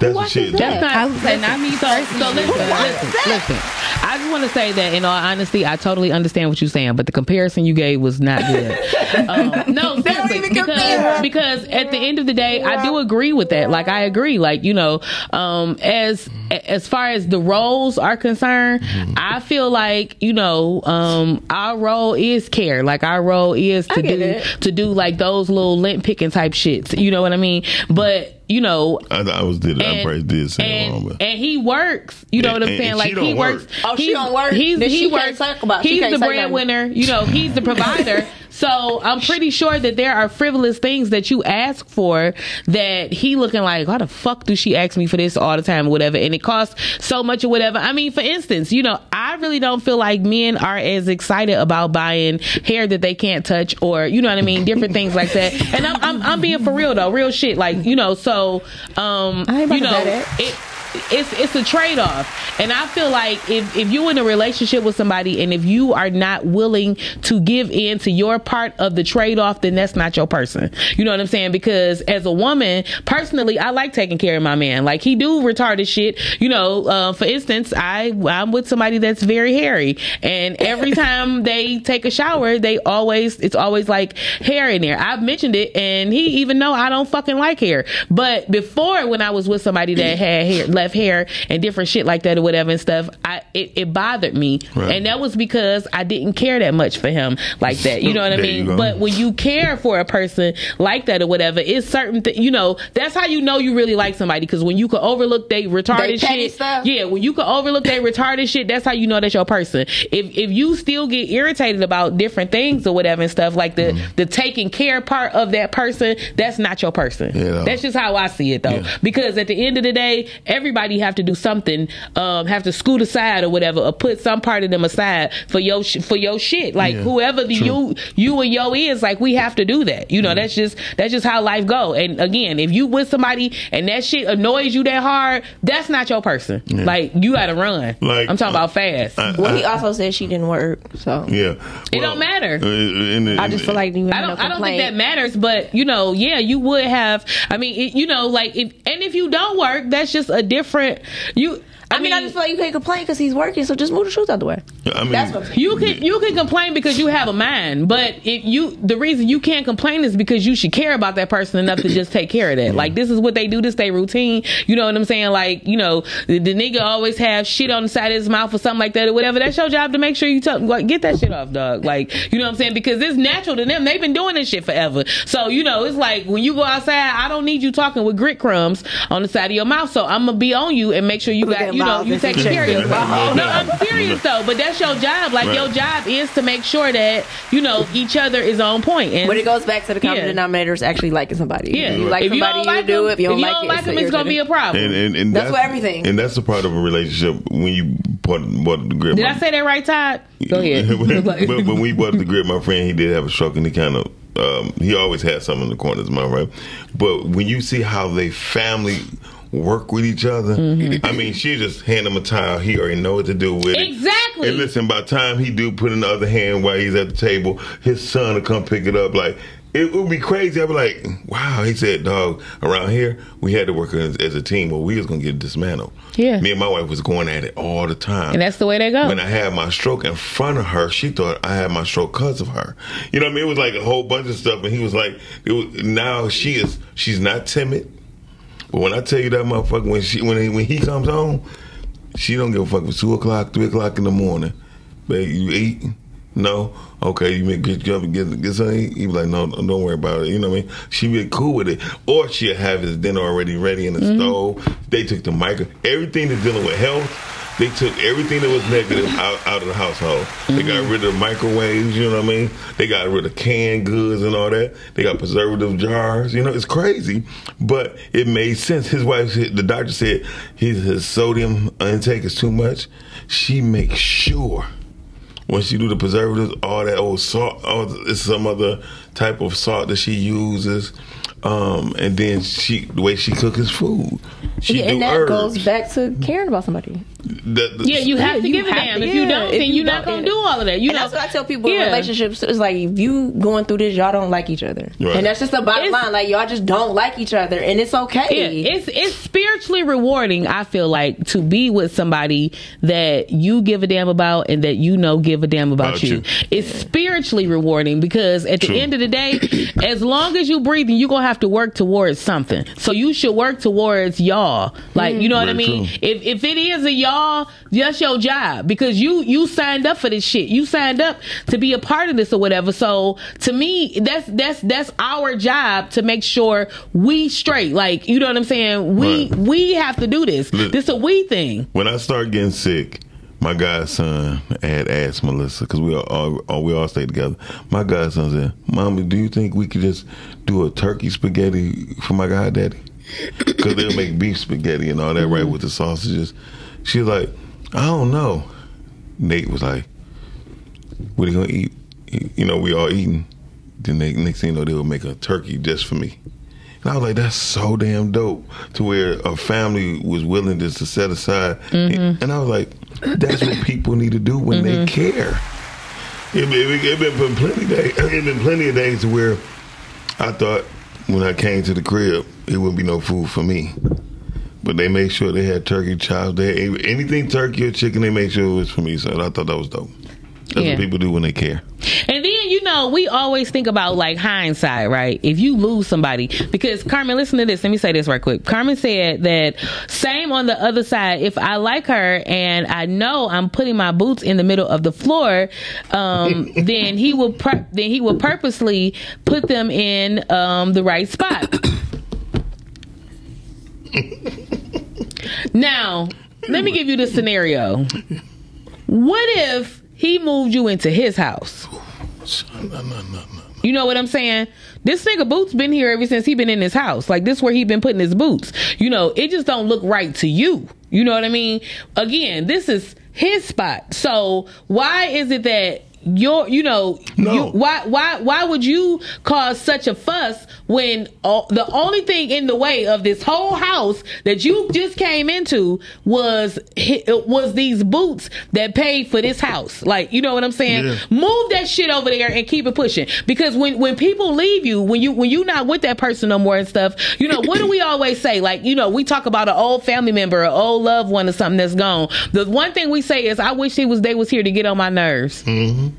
That's the shit. That's not. I would say listen, not me so, personally. so listen, listen, listen. I just want to say that, in all honesty, I totally understand what you're saying, but the comparison you gave was not good. um, no, seriously, even because because at the end of the day, I do agree with that. Like I agree. Like you know, um, as as far as the roles are concerned, I feel like you know, um, our role is care. Like our role is to do it. to do like those little lint picking type shits. You know what I mean? But you know, I, I was did. I and- probably did say it wrong, and, but and he works. You know And- what I'm and- saying? and like she don't he work. works. Oh, she he's- don't work? He's he works. talk about- he's the breadwinner. You know, he's the provider. so I'm pretty sure that there are frivolous things that you ask for that he looking like, why the fuck do she ask me for this all the time or whatever? And it costs so much or whatever. I mean, for instance, you know, I really don't feel like men are as excited about buying hair that they can't touch or you know what I mean, different things like that. And I'm I'm, I'm being for real though, real shit. Like you know, so um, I ain't about you know, it. It it's it's a trade off, and I feel like if if you in a relationship with somebody and if you are not willing to give in to your part of the trade off, then that's not your person. You know what I'm saying? Because as a woman, personally, I like taking care of my man. Like he do retarded shit. You know, uh, for instance, I I'm with somebody that's very hairy, and every time they take a shower, they always it's always like hair in there. I've mentioned it, and he even know I don't fucking like hair. But before, when I was with somebody that had hair, left hair, and different shit like that or whatever and stuff, I it, it bothered me, Right. and that was because I didn't care that much for him like that. You know what I mean? But when you care for a person like that or whatever, it's certain th- you know that's how you know you really like somebody because when you can overlook they retarded They shit, stuff? yeah, when you can overlook they retarded shit, that's how you know that's your person. If if you still get irritated about different things or whatever and stuff like the Mm-hmm. the taking care part of that person, that's not your person. Yeah. That's just how I see it though. Because at the end of the day, everybody have to do something, um, have to scoot aside or whatever, or put some part of them aside for your sh- for your shit. Like Yeah. whoever the True. you you and yo is, like we have to do that. You know, that's just that's just how life go. And again, if you with somebody and that shit annoys you that hard, that's not your person. Yeah. Like you got to run. Like, I'm talking about fast. Well, he also said she didn't work, so Yeah. it don't matter. I just feel like you I don't. no I don't think that matters, but you know, yeah, you would have. I mean, it, you know, like, if, and if you don't work, that's just a different. You. I mean, I just feel like you can't complain because he's working, so just move the shoes out the way. I mean, That's what you can you can complain because you have a mind, but if you the reason you can't complain is because you should care about that person enough to just take care of that. Like this is what they do, this they routine. You know what I'm saying? Like you know the, the nigga always have shit on the side of his mouth or something like that or whatever. That's your job to make sure you tell like get that shit off, dog. Like you know what I'm saying? Because it's natural to them. They've been doing this shit forever. So you know it's like when you go outside, I don't need you talking with grit crumbs on the side of your mouth. So I'm gonna be on you and make sure you got that you know you take check. care of your No, I'm serious though. But that's your job. Like Right. your job is to make sure that you know each other is on point. And But it goes back to the common Yeah. denominator is actually liking somebody. Yeah. If you like If you somebody, don't you, like do them- it. If you don't if you like don't it, like it's them, it's gonna be a problem. And, and, and That's what everything. And that's the part of a relationship when you bought, bought the grip. Did I say that right, Todd? Go ahead. when, when- when we bought the grip, my friend he did have a stroke, and he kind of um, he always had something in the corner of his mouth, right? But when you see how they family work with each other, Mm-hmm. I mean, she just hand him a towel. He already know what to do with it. Exactly. And listen, by the time he do put in the other hand while he's at the table, his son will come pick it up. Like it would be crazy. I'd be like, wow. He said, dog, around here we had to work as, as a team, or we was gonna get dismantled. Yeah. Me and my wife was going at it all the time. And that's the way they go. When I had my stroke in front of her, she thought I had my stroke because of her. You know what I mean? It was like a whole bunch of stuff, and he was like, it was, now she is, she's not timid. But when I tell you that motherfucker, when she, when he, when he comes home, she don't give a fuck. It's two o'clock, three o'clock in the morning, baby, you eat? No. Okay, you make get you up and get get something. to? He be like, no, no, don't worry about it. You know what I mean? She be cool with it, or she'll have his dinner already ready in the Mm-hmm. stove. They took the micro, everything that's dealing with health. They took everything that was negative out, out of the household. They got mm-hmm. rid of microwaves, you know what I mean? They got rid of canned goods and all that. They got preservative jars. You know, it's crazy, but it made sense. His wife, said- the doctor said his, his sodium intake is too much. She makes sure when she do the preservatives, all that old salt, all it's some other type of salt that she uses. Um, and then she, the way she cook his food, she yeah, do and that herbs. goes back to caring about somebody. The- the- Yeah, you have to you give a damn. to- if you don't, if then you you're not gonna do all of that. You and know, that's what I tell people in relationships. It's like if you going through this, y'all don't like each other, Right. and that's just the bottom It's- line. Like y'all just don't like each other, and it's okay. Yeah, it's it's spiritually rewarding. I feel like to be with somebody that you give a damn about and that you know give a damn about, About you. you. It's spiritually rewarding because at True. the end of the day, as long as you breathing, you're gonna have to work towards something. So you should work towards y'all. Like you know what I mean? true. If if it is a y'all, that's your job because you you signed up for this shit. You signed up to be a part of this or whatever. So to me, that's that's that's our job to make sure we straight. Like you know what I'm saying? We Right. we have to do this. Look. This a we thing. When I start getting sick, my godson had asked Melissa because we all, all we all stay together. My godson said, "Mommy, do you think we could just do a turkey spaghetti for my goddaddy? Because they'll make beef spaghetti and all that, right, with the sausages." She was like, "I don't know." Nate was like, "What are you gonna eat?" You know, we all eating. Then they, next thing you know, they'll make a turkey just for me. And I was like, that's so damn dope. To where a family was willing just to set aside, Mhm. and I was like, that's what people need to do when they mm-hmm. care. It, it, it been plenty days. It been plenty of days where I thought when I came to the crib, it wouldn't be no food for me. But they made sure they had turkey chops. They had anything turkey or chicken. They made sure it was for me. So I thought that was dope. That's Yeah. what people do when they care. And then you know we always think about like hindsight, right? If you lose somebody, because Carmen, listen to this. Let me say this right quick. Carmen said that same on the other side. If I like her and I know I'm putting my boots in the middle of the floor, um, then he will pur- then he will purposely put them in um, the right spot. now, let me give you the scenario. What if he moved you into his house? You know what I'm saying? This nigga Boots been here ever since he been in his house. Like this where he been putting his boots. You know, it just don't look right to you. You know what I mean? Again, this is his spot. So why is it that your you know you, why why why would you cause such a fuss when uh, the only thing in the way of this whole house that you just came into was was these boots that paid for this house? Like you know what i'm saying? Yeah. move that shit over there and keep it pushing. Because when when people leave you when you when you not with that person no more and stuff you know what do we always say? Like you know we talk about an old family member an old loved one or something that's gone. The one thing we say is i wish he was they was here to get on my nerves. Mm-hmm.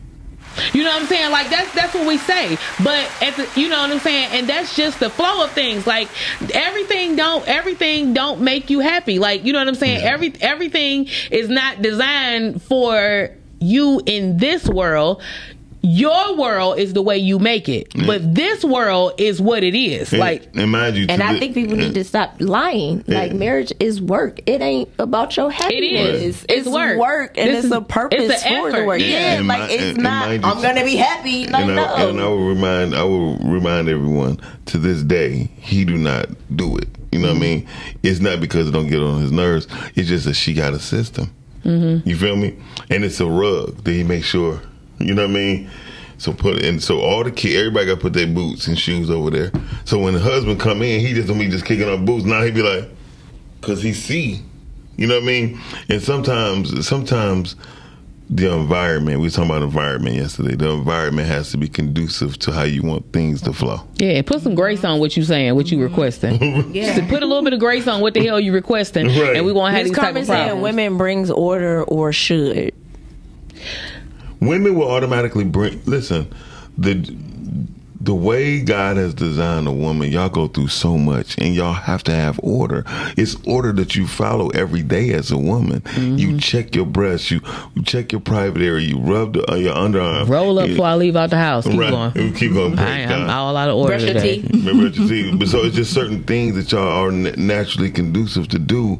You know what I'm saying? Like that's that's what we say. But at the, you know what I'm saying? And that's just the flow of things. Like everything don't everything don't make you happy. Like you know what I'm saying? Every everything is not designed for you in this world. Your world is the way you make it, but this world is what it is. Like, and mind you, And I the- think people need to stop lying. Yeah. Like marriage is work. It ain't about your happiness. is. It's, It's work. work, and This it's is- a purpose it's an for the effort. work. Yeah. Yeah, And like mi- it's and- and not. mind you- I'm gonna be happy. Like and, no. And I will remind I will remind everyone to this day he do not do it. You know what I mean? It's not because it don't get on his nerves. It's just that she got a system. Mm-hmm. You feel me? And it's a rug that he makes sure. You know what I mean? So put and so all the kids, everybody got to put their boots and shoes over there. So when the husband come in, he just don't be just kicking up boots. Now he be like, cause he see. You know what I mean? And sometimes, sometimes the environment. We were talking about environment yesterday. The environment has to be conducive to how you want things to flow. yeah, put some grace on what you saying, what you mm-hmm. requesting. Yeah. So put a little bit of grace on what the hell you requesting, Right. and we gonna have Miss these type Carmen of saying problems. women brings order or should. Women will automatically bring. Listen, the the way God has designed a woman, y'all go through so much, and y'all have to have order. It's order that you follow every day as a woman. Mm-hmm. You check your breasts, you, you check your private area, you rub the, uh, your underarm. Roll up You- before I leave out the house. Keep right. going. We keep going. I am all out of order Brush your teeth. Remember what you see. But so it's just certain things that y'all are naturally conducive to do,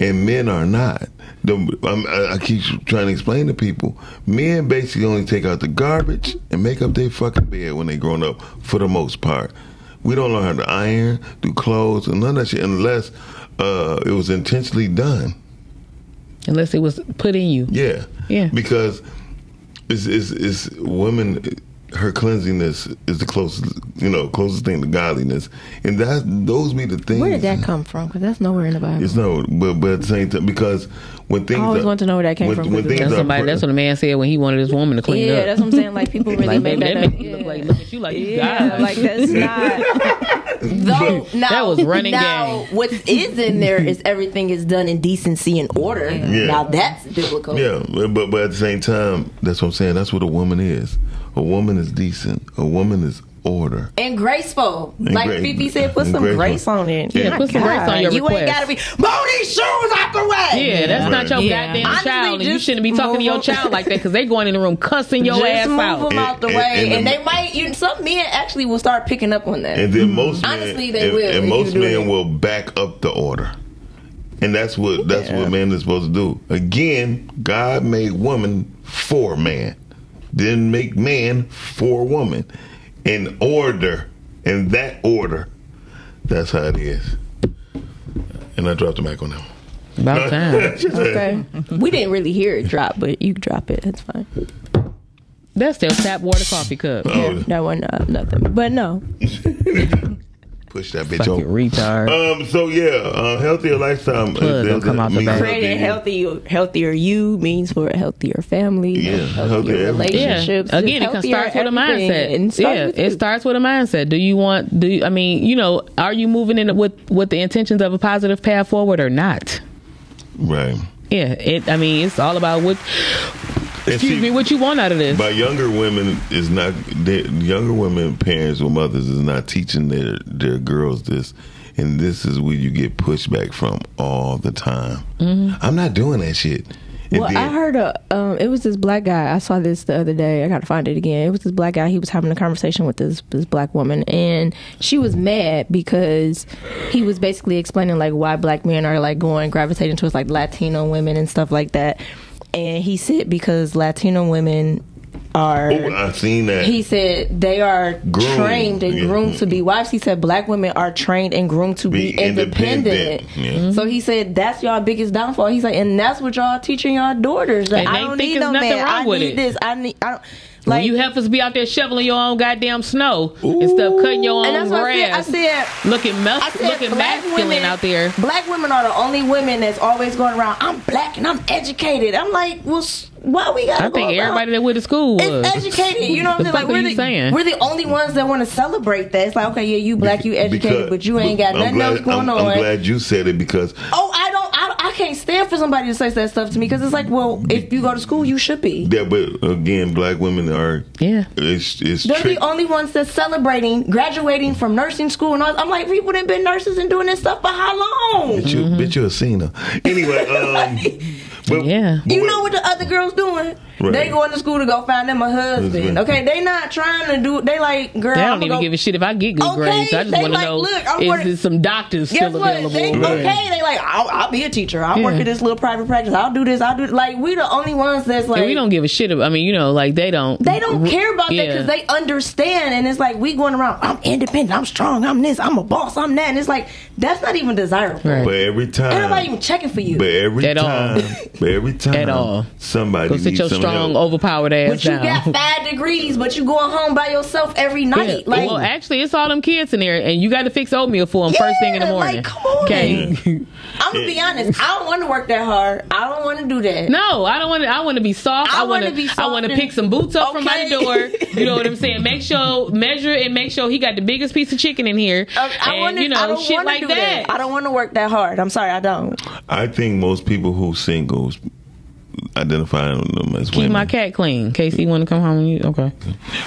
and men are not. The, I'm, I I keep trying to explain to people, men basically only take out the garbage and make up their fucking bed when they grown up, for the most part. We don't learn how to iron, do clothes, and none of that shit unless uh, it was intentionally done. Unless it was put in you. Yeah. Yeah. Because it's, it's, it's women, her cleanliness is the closest, you know, closest thing to godliness. And that those be the things. Where did that come from? Because that's nowhere in the Bible. It's no, but, but at the same time, because when things. I always are- want to know where that came when, from, When 'cause things That's somebody. pr- That's what a man said when he wanted his woman to clean yeah, up. Yeah, that's what I'm saying. Like people really like, made that. that up. make you look Yeah. like look at you like you Yeah, God. like that's not. Though now, That was running now, game. what is in there is everything is done in decency and order. Yeah. Now that's biblical. Yeah, but, but but at the same time, that's what I'm saying. That's what a woman is. A woman is decent. A woman is order. And graceful, And like gra- Fifi said, put some graceful. grace on it. Yeah, My put some grace on your You ain't gotta be move these shoes out the way. Yeah, that's not your Yeah. goddamn Honestly, child, and you shouldn't be talking to your child like that because they going in the room cussing your Just ass move out. them out the And- way, and- and, and- they might. You, some men actually will start picking up on that. And then most men, Honestly, they and, will and most men will back up the order. And that's what that's what men is supposed to do. Again, God made woman for man, didn't make man for woman. In order, in that order, that's how it is. And I dropped the mic on that one. About time. Okay, we didn't really hear it drop, but you drop it. That's fine. That's still tap water coffee cup. Oh, That one, uh, nothing. But no, Push that bitch Fucking over. retard. Um. So yeah, uh, healthier lifestyle. Plug gonna come out the means back. Creating healthy, healthier you means for a healthier family, Yeah, healthier healthier everything. relationships. Yeah. Again, it just can start with a mindset. And start yeah, with it starts with a mindset. Do you want? Do you, I mean, you know, are you moving in with with the intentions of a positive path forward or not? Right. Yeah. It. I mean, it's all about what. And Excuse see, me. What you want out of this? By younger women is not they, younger women, parents or mothers is not teaching their their girls this, and this is where you get pushback from all the time. Mhm. I'm not doing that shit. And Well, I heard a. Um, it was this black guy. I saw this the other day. I got to find it again. It was this black guy. He was having a conversation with this this black woman, and she was mad because he was basically explaining like why black men are like going gravitating towards like Latino women and stuff like that. And he said because Latino women are. Oh, I seen that. He said they are Groomed, trained and yeah. groomed to be wives. He said black women are trained and groomed to be, Be independent. independent, yeah. So he said that's y'all biggest downfall. He's like, and that's what y'all teaching y'all daughters. That And I don't need no man. I need it. this. I need. I don't. When Like you heifers be out there shoveling your own goddamn snow and stuff, cutting your And own that's what I said. I grass, said- looking mas- I said looking black masculine women- out there. Black women are the only women that's always going around. I'm black and I'm educated. I'm like, well, s- why we got? I think everybody that went to school was It's educated. You know what I'm saying? Like we're the, saying? we're the only ones that want to celebrate that. It's like, okay, yeah, you black, you educated, because- but you ain't got nothing glad, else going I'm, on. I'm glad you said it because Oh, I don't. I, I can't stand for somebody to say that stuff to me because it's like, well, if you go to school, you should be. yeah, but again, black women are yeah. It's it's They're trick- the only ones that's celebrating graduating from nursing school and all. I'm like, people that been nurses and doing this stuff for how long? Bitch, you, bitch, you a CNA. Anyway, um, but, yeah, but You know what the other girls doing? Right. They going to school to go find them a husband. Husband. Okay, they not trying to do. They like, girl, They don't I'ma even go- give a shit if I get good Okay, grades. I just they want to like, know look, I'm is working- there some doctors Guess still what? available? They, okay, they like, I'll, I'll be a teacher. I'll work Yeah. at this little private practice. I'll do this. I'll do like we the only ones that's like and we don't give a shit. About, I mean, you know, like they don't. They don't care about that because they understand, and it's like we going around. I'm independent. I'm strong. I'm this. I'm a boss. I'm that. And it's like that's not even desirable. But every time, Ain't nobody even checking for you. but every At all. time, but every time, At all. somebody needs your some strong, overpowered ass But you down. got five degrees, but you going home by yourself every night. Yeah. Like, well, actually, it's all them kids in there, and you got to fix oatmeal for them first thing in the morning. like, come on. Okay. I'm gonna be honest. I don't want to work that hard. I don't want to do that. No, I don't want to. I want to be soft. I I want wanna be to. I want to and- pick some boots up from my door. You know what I'm saying? Make sure measure and make sure he got the biggest piece of chicken in here. Uh, I and wanna, you know I don't shit wanna like do that. I don't want to work that hard. I'm sorry, I don't. I think most people who singles identify them as Keep women. my cat clean. Casey want to come home. With you okay?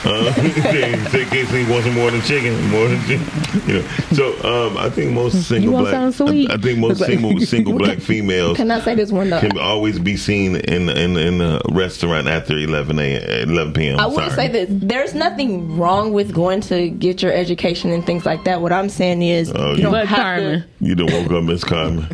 Uh, say, say Casey wants more than chicken, more than chicken. You know. So um, I think most single want black, something sweet? I, I think most like- single single black females Can I say this one though? can always be seen in in in a restaurant after eleven a 11 p.m. I will Sorry. say this: there's nothing wrong with going to get your education and things like that. What I'm saying is, Oh, you you- don't But have Carmen. You done woke up, Miss Carmen.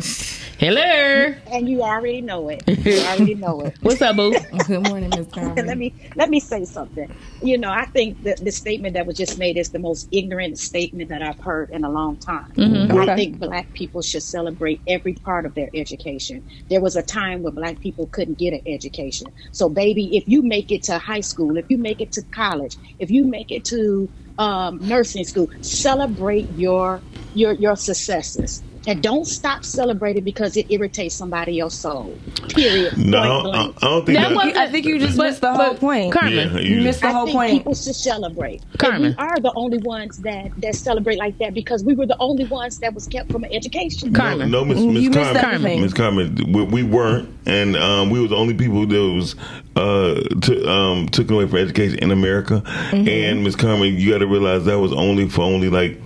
Hello. And you already know it. You already know it. What's up, boo? Good morning, Miss Carmen. let me let me say something. You know, I think that the statement that was just made is the most ignorant statement that I've heard in a long time. Mhm. I think black people should celebrate every part of their education. There was a time when black people couldn't get an education. So, baby, if you make it to high school, if you make it to college, if you make it to um, nursing school, celebrate your your your successes. And don't stop celebrating because it irritates somebody else's soul. Period. No, I. I don't think That that. I think you just missed the whole point. Carmen. Yeah, You you- missed the I whole think point. people should celebrate. And Carmen. we are the only ones that that celebrate like that because we were the only ones that was kept from an education. No, no, Miss Miss You missed Carmen, everything. Miss Carmen, we, we weren't, and um, we were the only people that was uh, t- um, taken away from education in America. Mm-hmm. And Miss Carmen, you got to realize that was only for only like.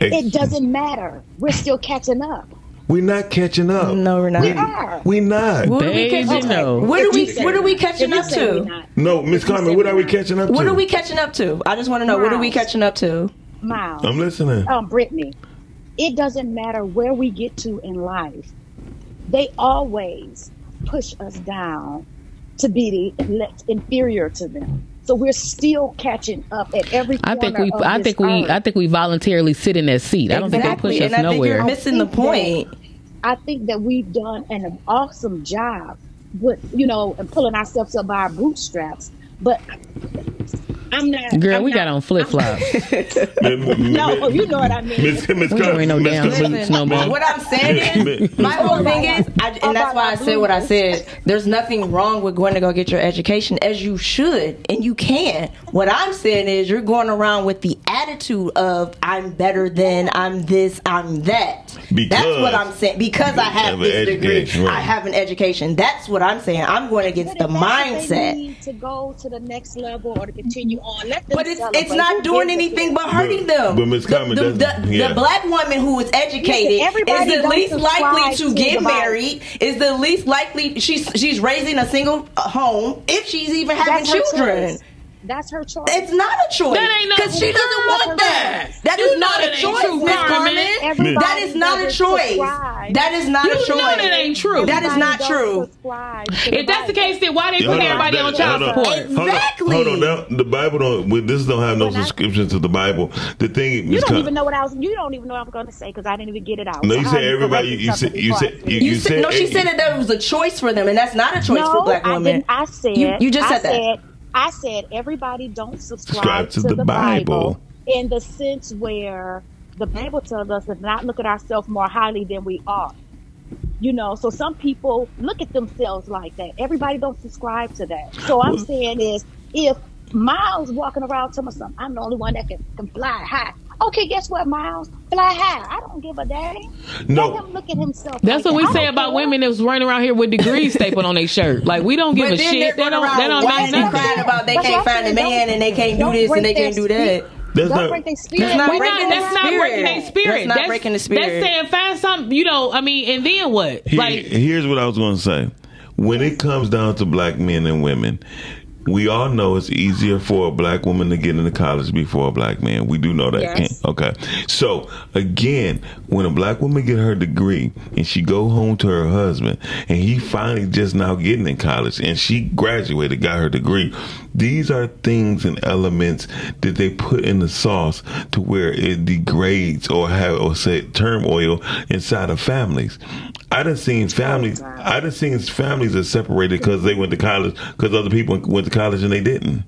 Ex- It doesn't matter. We're still catching up. we're not catching up. No, we're not. We are. We not. What are we Baby, catching? no. What are we? What are we catching up to? No, Miss Carmen, what are we catching up to? What are we catching up to? I just want to know. What are we catching up to? Miles. I'm listening. Um, Brittany, it doesn't matter where we get to in life. They always push us down to be the inferior to them. So we're still catching up at every. I think we. of I this think we. earth. I think we voluntarily sit in that seat. I don't think they push us and I think nowhere. you're missing the think that- point. I think that we've done an awesome job with, you know, and pulling ourselves up by our bootstraps. But I'm not. Girl, I'm we not- got on flip flops. No, you know what I mean. Miss Miss We ain't no Miss damn Carmen- boots no more. What I'm saying is, my whole thing is, I, and that's why I said what I said. There's nothing wrong with going to go get your education, as you should, and you can. What I'm saying is, you're going around with the attitude of I'm better than, I'm this, I'm that. that's what I'm saying. Because I have of an this degree, education, right. I have an education. That's what I'm saying. I'm going against the But if that's what They mindset. need to go to the next level or to continue on. Let them But it's celebrate. it's not Who doing anything but hurting them. But Miss Carmen, the, the, the, yeah. the black woman who is educated Listen, is the least likely to to get the Bible. married. Is the least likely she's she's raising a single uh, home if she's even having That's her children. Choice. That's her choice. It's not a choice. That ain't because she doesn't want that. That You not a choice, Miss Carmen. Carmen. That is not a choice. That is not a choice. You know choice. that ain't true. That is not true. subscribe to the If that's the case, then why they Hold put everybody on child support? Exactly. hold on. Now, the Bible don't. This don't have no subscription to the Bible. The thing, You don't even know what I was. You don't even know what I was going to say because I didn't even get it out. No, you how said everybody. You said you said you, it? You, you said, said no, she said that there was a choice for them, and that's not a choice for black women. didn't. I said. You- you just said that. I said everybody don't Subscribe subscribe to to, the the, Bible. Bible. in the sense where the Bible tells us to not look at ourselves more highly than we are. You know, so some people look at themselves like that. Everybody don't subscribe to that. So I'm saying is if Miles walking around telling me something, I'm the only one that can, can fly high. Okay, guess what, Miles? Fly high. I don't give a damn. No. Let him look at himself. That's like what we that. I say about care. women that's running around here with degrees stapled on their shirt. Like we don't give But a shit. they're They running don't. They don't whining know and nothing. crying about they That's can't find a man and they can't do this and they can't do that. That's Don't not. break their spirit. That's not breaking not, that's not spirit. breaking their spirit. That's not breaking the spirit. That's saying find something. You know, I mean, and then what? Here- like here's what I was going to say. When it comes down to black men and women, we all know it's easier for a black woman to get into college before a black man. We do know that. Yes. Okay. So again, when a black woman get her degree and she go home to her husband and he finally just now getting in college and she graduated, got her degree, these are things and elements that they put in the sauce to where it degrades or have or say turmoil inside of families. I done seen families. I done seen families that separated because they went to college because other people went to college and they didn't.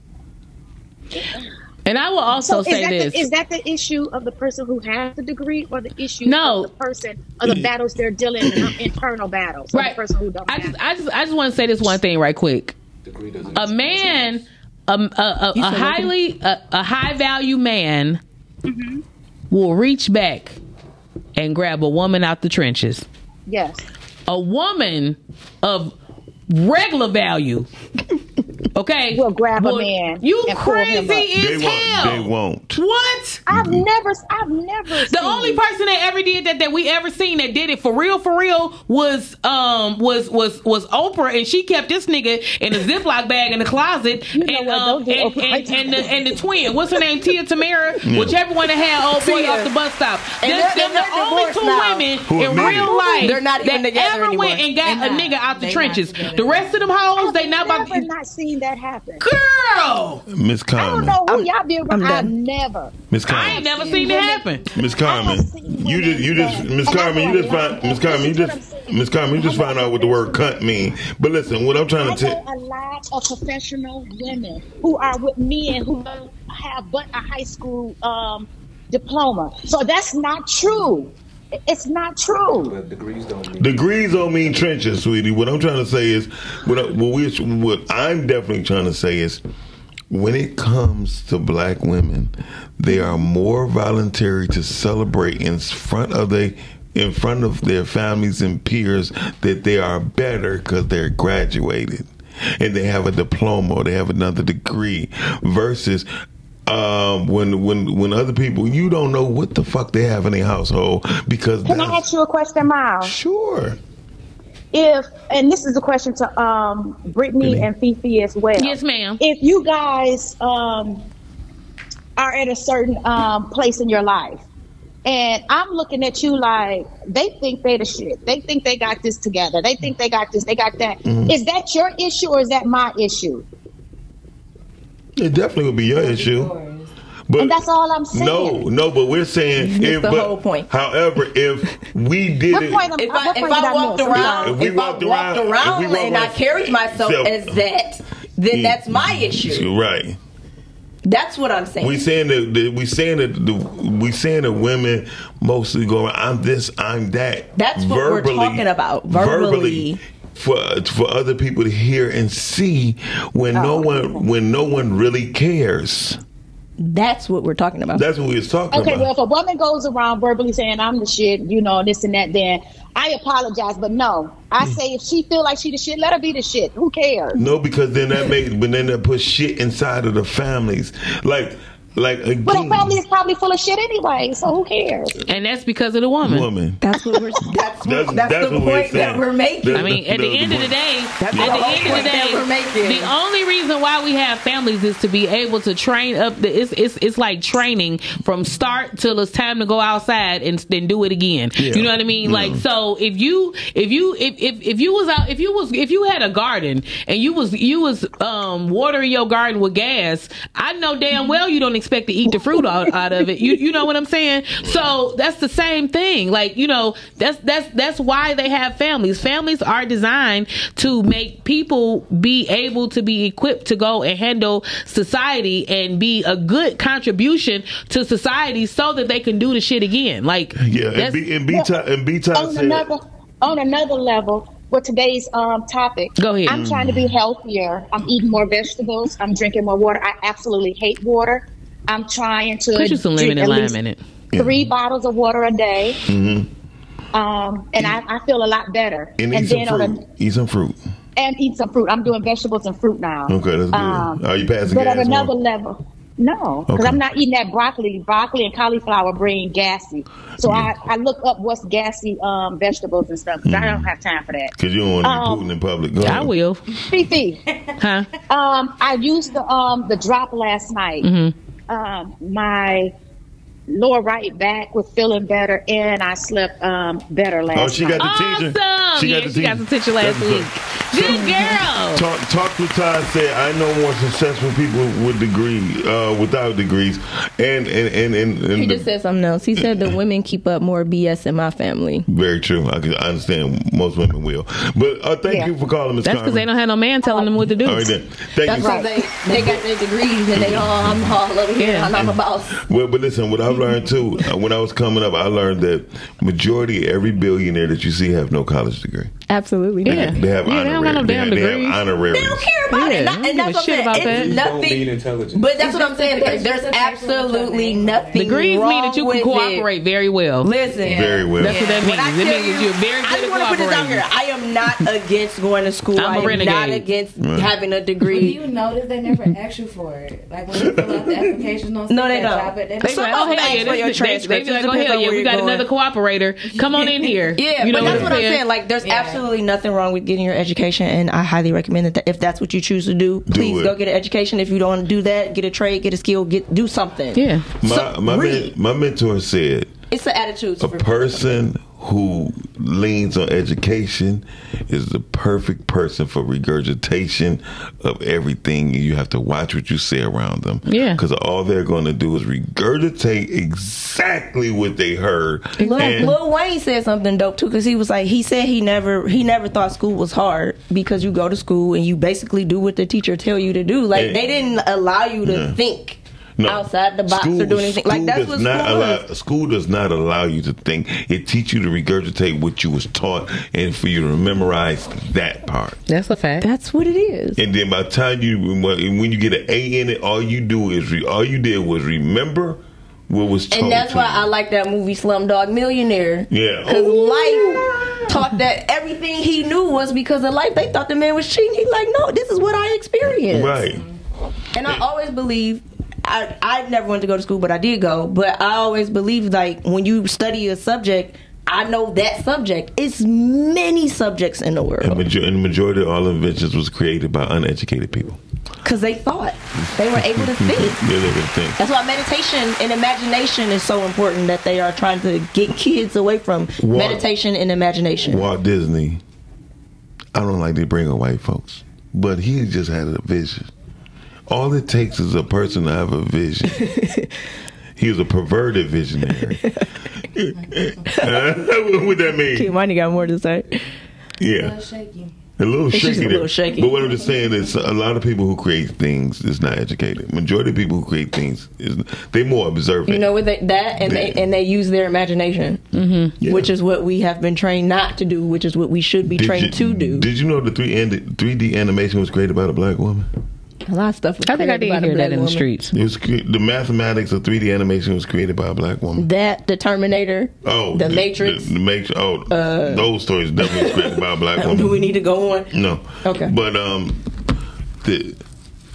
and I will also So is say that, this. the, is that the issue of the person who has the degree, or the issue No. of the person of the battles they're dealing in, internal battles, Right. the person who don't I have? just, I just, I just want to say this one thing right quick. Degree doesn't A man, a, a, a, a highly, a, a high value man Mm-hmm. will reach back and grab a woman out the trenches. yes. A woman of regular value, okay, We'll grab a man You and pull him crazy up. They as won't. They won't. What? I've never, I've never. The only person that ever did that that we ever seen that did it for real, for real was um was was was Oprah, and she kept this nigga in a Ziploc bag in the closet, You know and what, um don't do and, Oprah and, like and the and the twin, what's her name, Tia Tamera, whichever one that had old boy Tia. off the bus stop. And That's they're- them the they're only two now. women Who in admitted. real life They're not even that together ever went and got They're a not. nigga out the They not trenches. The rest of them hoes, they not about never to. not seen that happen. Girl, Miss I don't know who y'all be I'm around. I've never. Miss I Carmen. ain't never seen it happen. Miss Carmen, you just you just Miss Carmen, you just find Miss Carmen, you just Miss Carmen, you just found out what the word cunt mean. But listen, what I'm trying I to know tell a lot of professional women who are with men who don't have but a high school um, diploma. So that's not true. It's not true. But degrees don't mean degrees don't mean trenches, sweetie. What I'm trying to say is what I, what we what I'm definitely trying to say is when it comes to black women, they are more voluntary to celebrate in front of they in front of their families and peers that they are better because they're graduated and they have a diploma or they have another degree versus um, when when when other people you don't know what the fuck they have in their household because Can I ask you a question, Miles? sure If and this is a question to um, Brittany and Fifi as well. Yes, ma'am. If you guys um, are at a certain um, place in your life, and I'm looking at you like they think they the shit. They think they got this together. They think they got this. They got that. Is Mhm. that your issue or is that my issue? It definitely would be your issue. But And that's all I'm saying. no, no, but we're saying if, the but, whole point. However, if we did What it, point am- If I what if point did I walked miss? around, If if, we I walked walked around- if around we walked and I carried myself So- as that, then Yeah. that's my mm, issue. Mm, right? That's what I'm saying. We saying that, that we saying that the, we saying that women mostly go. I'm this. I'm that. That's what we're talking about. Verbally. For for other people to hear and see when Oh. no one when no one really cares. That's what we're talking about. That's what we was talking Okay, well, if a woman goes around verbally saying I'm the shit, you know, this and that, then I apologize. But no, I Mm. say if she feel like she the shit, let her be the shit. Who cares? No, because then that makes, but then that puts shit inside of the families. Like, like But again, her family is probably full of shit anyway, so who cares? And that's because of the woman. woman. That's what we're. That's That's, that's, that's the what we're point that we're making. I mean, at the end of the day, at the the whole end of the point that day, we're making. the only reason why we have families is to be able to train up. The, it's it's it's like training from start till it's time to go outside and then do it again. Yeah. You know what I mean? Like so, if you if you if, if if you was out if you was if you had a garden and you was you was um watering your garden with gas, I know damn well you don't expect to eat the fruit out, out of it. You you know what I'm saying? So that's the same thing. Like you know that's that's that's why they have families. Families are designed to make people be able to be equipped to go and handle society and be a good contribution to society so that they can do the shit again. Like Yeah, and B and B Todd and B Todd on said, another on another level with today's um topic. Go ahead. I'm trying to be healthier. I'm eating more vegetables. I'm drinking more water. I absolutely hate water. I'm trying to Put you some lemon and at lime least in it. Three bottles of water a day. mm-hmm. Um, and I, I feel a lot better. and eat some on fruit. Eat some fruit. and eat some fruit. I'm doing vegetables and fruit now. Okay, that's good. Um, Are you passing but gas? at another on? level, no, because Okay. I'm not eating that broccoli. Broccoli and cauliflower bring gassy. So I, I look up what's gassy um, vegetables and stuff. 'cause I don't have time for that. Because you don't want to Um, be Putin in public. Go I ahead. will. Fifi, Huh? um, I used the um the drop last night. Mm-hmm. Um, my lower right back was feeling better, and I slept um better last Oh, she night. got the teacher. Awesome. yeah, she got the teacher last That's week. Good girl. Talk, talk to Todd said, I know more successful people with degree, uh, without degrees. And, and, and, and, and He the- just said something else. He said the women keep up more BS in my family. very true. I, can, I understand most women will. But uh, thank Yeah. you for calling, Miss That's because they don't have no man telling them what to do. All right, then. Thank That's you. why they, they got their degrees and they all I'm all over here and I'm a boss. Well, but listen, what I've learned too, uh, when I was coming up, I learned that majority every billionaire that you see have no college degree. Absolutely. They, Yeah. they have Yeah, they don't got no honorary- they damn have- they have degrees. They don't care about Yeah, it. they Not, don't and that's what I'm saying. about It's that. Don't mean nothing. intelligent. But that's what I'm saying. There's, there's absolutely nothing. Degrees wrong mean that you can with cooperate very well. It. Listen. Very well. That's what that means. When I It tell means that you- you're very I just want to put this out here. I am not against going to school. I'm a I am renegade. not against having a But do degree. you notice they never ask you for it? Like when you fill out the application on No, they don't. job, oh, it, They be Some like, of oh, them ask for your this, they, they transcripts. be like, oh, hell yeah, we got another cooperator. Come on in here. Yeah, but that's what I'm saying? saying. Like, there's Yeah. Absolutely nothing wrong with getting your education, and I highly recommend that if that's what you choose to do, please it. go get an education. If you don't want to do that, get a trade, get a skill, get do something. Yeah. My, So, my, men, my mentor said, It's the attitude. a person who leans on education is the perfect person for regurgitation of everything. You have to watch what you say around them. Yeah. Because all they're going to do is regurgitate exactly what they heard. Lil, And- Lil Wayne said something dope too because he was like he said he never he never thought school was hard because you go to school and you basically do what the teacher tell you to do. Like And- they didn't allow you to Yeah. think No. outside the box School- or do anything. Like school that's does what not school allow, is. School does not allow you to think. It teach you to regurgitate what you was taught, and for you to memorize that part. That's a fact. That's what it is. And then by the time you when you get an A in it, all you do is re, all you did was remember what was told. And that's why you. I like that movie Slumdog Millionaire. Yeah. Because Oh. life taught that everything he knew was because of life. They thought the man was cheating. He's like, no, this is what I experienced. Right. And I always believe. I, I never went to go to school, but I did go. But I always believe like when you study a subject, I know that subject. It's many subjects in the And, world major- and the majority of all inventions was created by uneducated people. because they thought they were able to think. Yeah, they could think. That's why meditation and imagination is so important that they are trying to get kids away from Why? meditation and imagination. Walt Disney, I don't like to bring up white folks, but he just had a vision. All it takes is a person to have a vision. he was a perverted visionary. what would that mean? Kimani got more to say. Yeah. Little shaky. A little She's shaky a little shaky. But what I'm just saying is a lot of people who create things is not educated. Majority of people who create things is they more observant. You know what they, that and they and they use their imagination, mm-hmm. which is what we have been trained not to do, which is what we should be Did trained you- to do. Did you know the three three D animation was created by a black woman? A lot of stuff. Was I think I created did by the hear black that in the streets. It was cre- the mathematics of three D animation was created by a black woman. That the Terminator. Oh, the, Matrix. The, the Matrix. Oh, Uh, those stories definitely was created by a black woman. do we need to go on? No. Okay. But um, the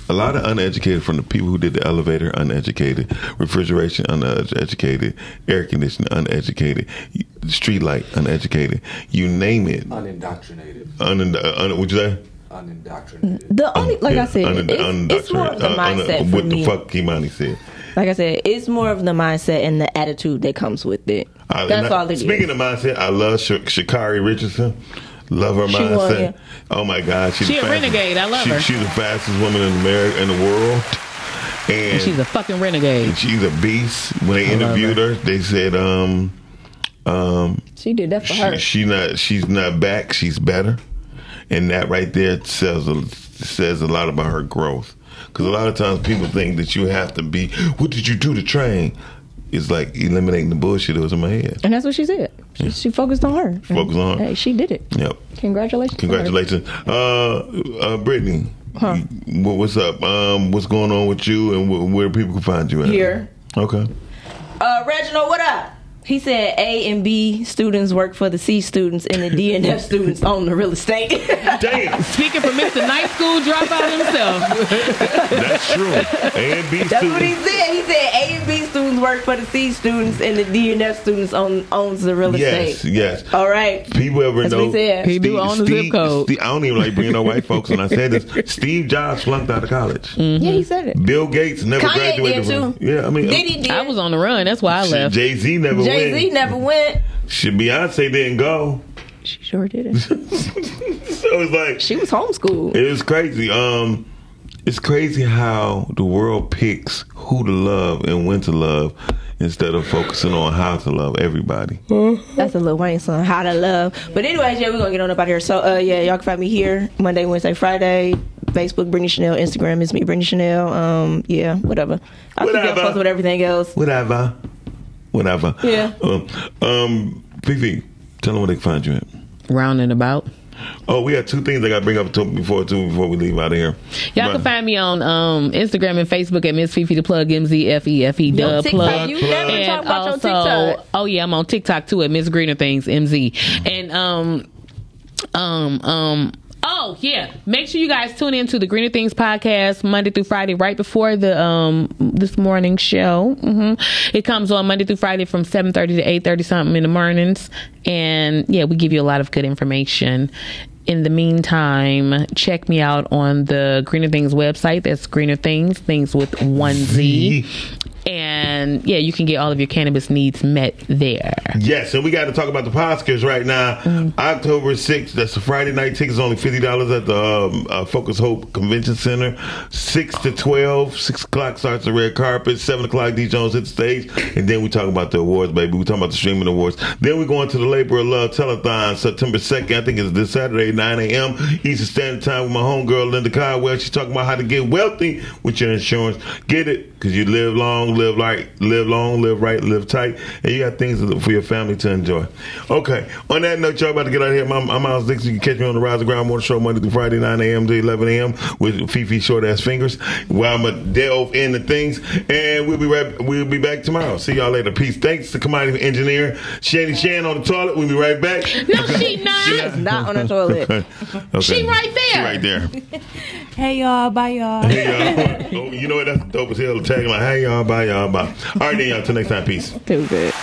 a lot of uneducated from the people who did the elevator, uneducated, refrigeration, uneducated, air conditioning, uneducated, street light, uneducated. You name it. Unindoctrinated. Un, un, would you say? Unindoctrinated. The only, like I said, Un- it's, it's more of the un- un- mindset for uh, what me. the fuck Kimani said. Like I said, it's more of the mindset and the attitude that comes with it. I- That's and I- all it is. Speaking of mindset, I love Sh- Sha'Carri Richardson. Love her She won, mindset. yeah. Oh my God, she's She the a fastest- renegade. I love she- her. She's the fastest woman in America in the world, and, And she's a fucking renegade. she's a beast. When they I interviewed her. they said, um, um, She did that for her. she, she not she's not back. She's better, and that right there says a, says a lot about her growth. Because a lot of times people think that you have to be. What did you do to train? It's like eliminating the bullshit that was in my head. And that's what she said. She, she focused on her. Focus on her. Hey, she did it. Yep. Congratulations. to. Congratulations, uh, uh, Brittany. Huh. wh- What's up? Um, what's going on with you, and wh- where people can find you at? Here. Okay. Uh, Reginald, what up? He said A and B students work for the C students and the D and F students own the real estate. Damn. Speaking for Mr. Night School dropout himself. That's true. A and B That's what he said. He said A and B students work for the C students and the D and F students own owns the real Yes, estate. yes. All right. People ever That's what know? he said. He do own the zip code. Steve- I don't even like bringing up white folks, and I said this. Steve Jobs flunked out of college. Mm-hmm. Yeah, he said it. Bill Gates never Kanye graduated. did from- too. Yeah, I mean, Diddy did. I was on the run. That's why I left. Jay Z never Jay Z went. never went. Shit, Beyonce didn't go. She sure didn't. So it's like she was homeschooled. It was crazy. Um, it's crazy how the world picks who to love and when to love instead of focusing on how to love everybody. That's a Lil Wayne song, How to Love. But anyways, yeah, we're gonna get on up out here. So uh yeah, y'all can find me here Monday, Wednesday, Friday. Facebook, Brittany Chanel. Instagram is me, Brittany Chanel. Um, yeah, whatever. I'll keep y'all posted with everything else. Whatever. Whatever. Yeah. Um, um Fifi, tell them where they can find you at. Round and about. Oh, we have two things I got to bring up to before too before we leave out of here. Y'all Right. can find me on um, Instagram and Facebook at Miss Fifi the Plug M Z F E F E Yo, Dub Plug. you never And talk about your also, oh yeah, I'm on TikTok too at Miss Greener Things M Z. And um, um, um. Oh yeah! Make sure you guys tune in to the Greener Things podcast Monday through Friday, right before the um this morning show. hmm It comes on Monday through Friday from seven thirty to eight thirty something in the mornings, and yeah, we give you a lot of good information. In the meantime, check me out on the Greener Things website. That's Greener Things, things with one Z. And yeah, you can get all of your cannabis needs met there. Yes, and we got to talk about the Oscars right now. October 6th, that's a Friday night. Tickets only $50 at the um, uh, Focus Hope Convention Center. 6 to 12, 6 o'clock starts the red carpet. 7 o'clock, D. Jones hit the stage. And then we talk about the awards, baby. We talk about the streaming awards. Then we go into the Labor of Love Telethon September 2nd. I think it's this Saturday, 9 a.m. Eastern Standard Time with my homegirl, Linda Caldwell. She's talking about how to get wealthy with your insurance. Get it, because you live long, live right, live long, live right, live tight, and you got things for your family to enjoy. Okay, on that note, y'all about to get out of here. I'm, I'm Miles Dixon. You can catch me on the Rise and Grind Morning Show Monday through Friday, 9 a.m. to 11 a.m. with Fifi Short Ass Fingers, where I'm going to delve into things, and we'll be right, we'll be back tomorrow. See y'all later. Peace. Thanks to commodity engineer Shady Shan on the toilet. We'll be right back. No, she not. She's not on the toilet. Okay. okay. She right there. She right there. Hey y'all, bye y'all. Hey y'all. Oh, you know what? That's dope as hell. Tagging like, hey y'all, bye Hi, y'all. Bye. All right, then, y'all. Till next time. Peace. Stupid.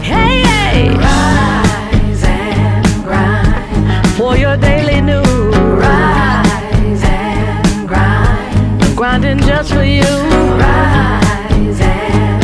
Hey, hey. Rise and grind for your daily news. Rise and grind. Grinding just for you. Rise and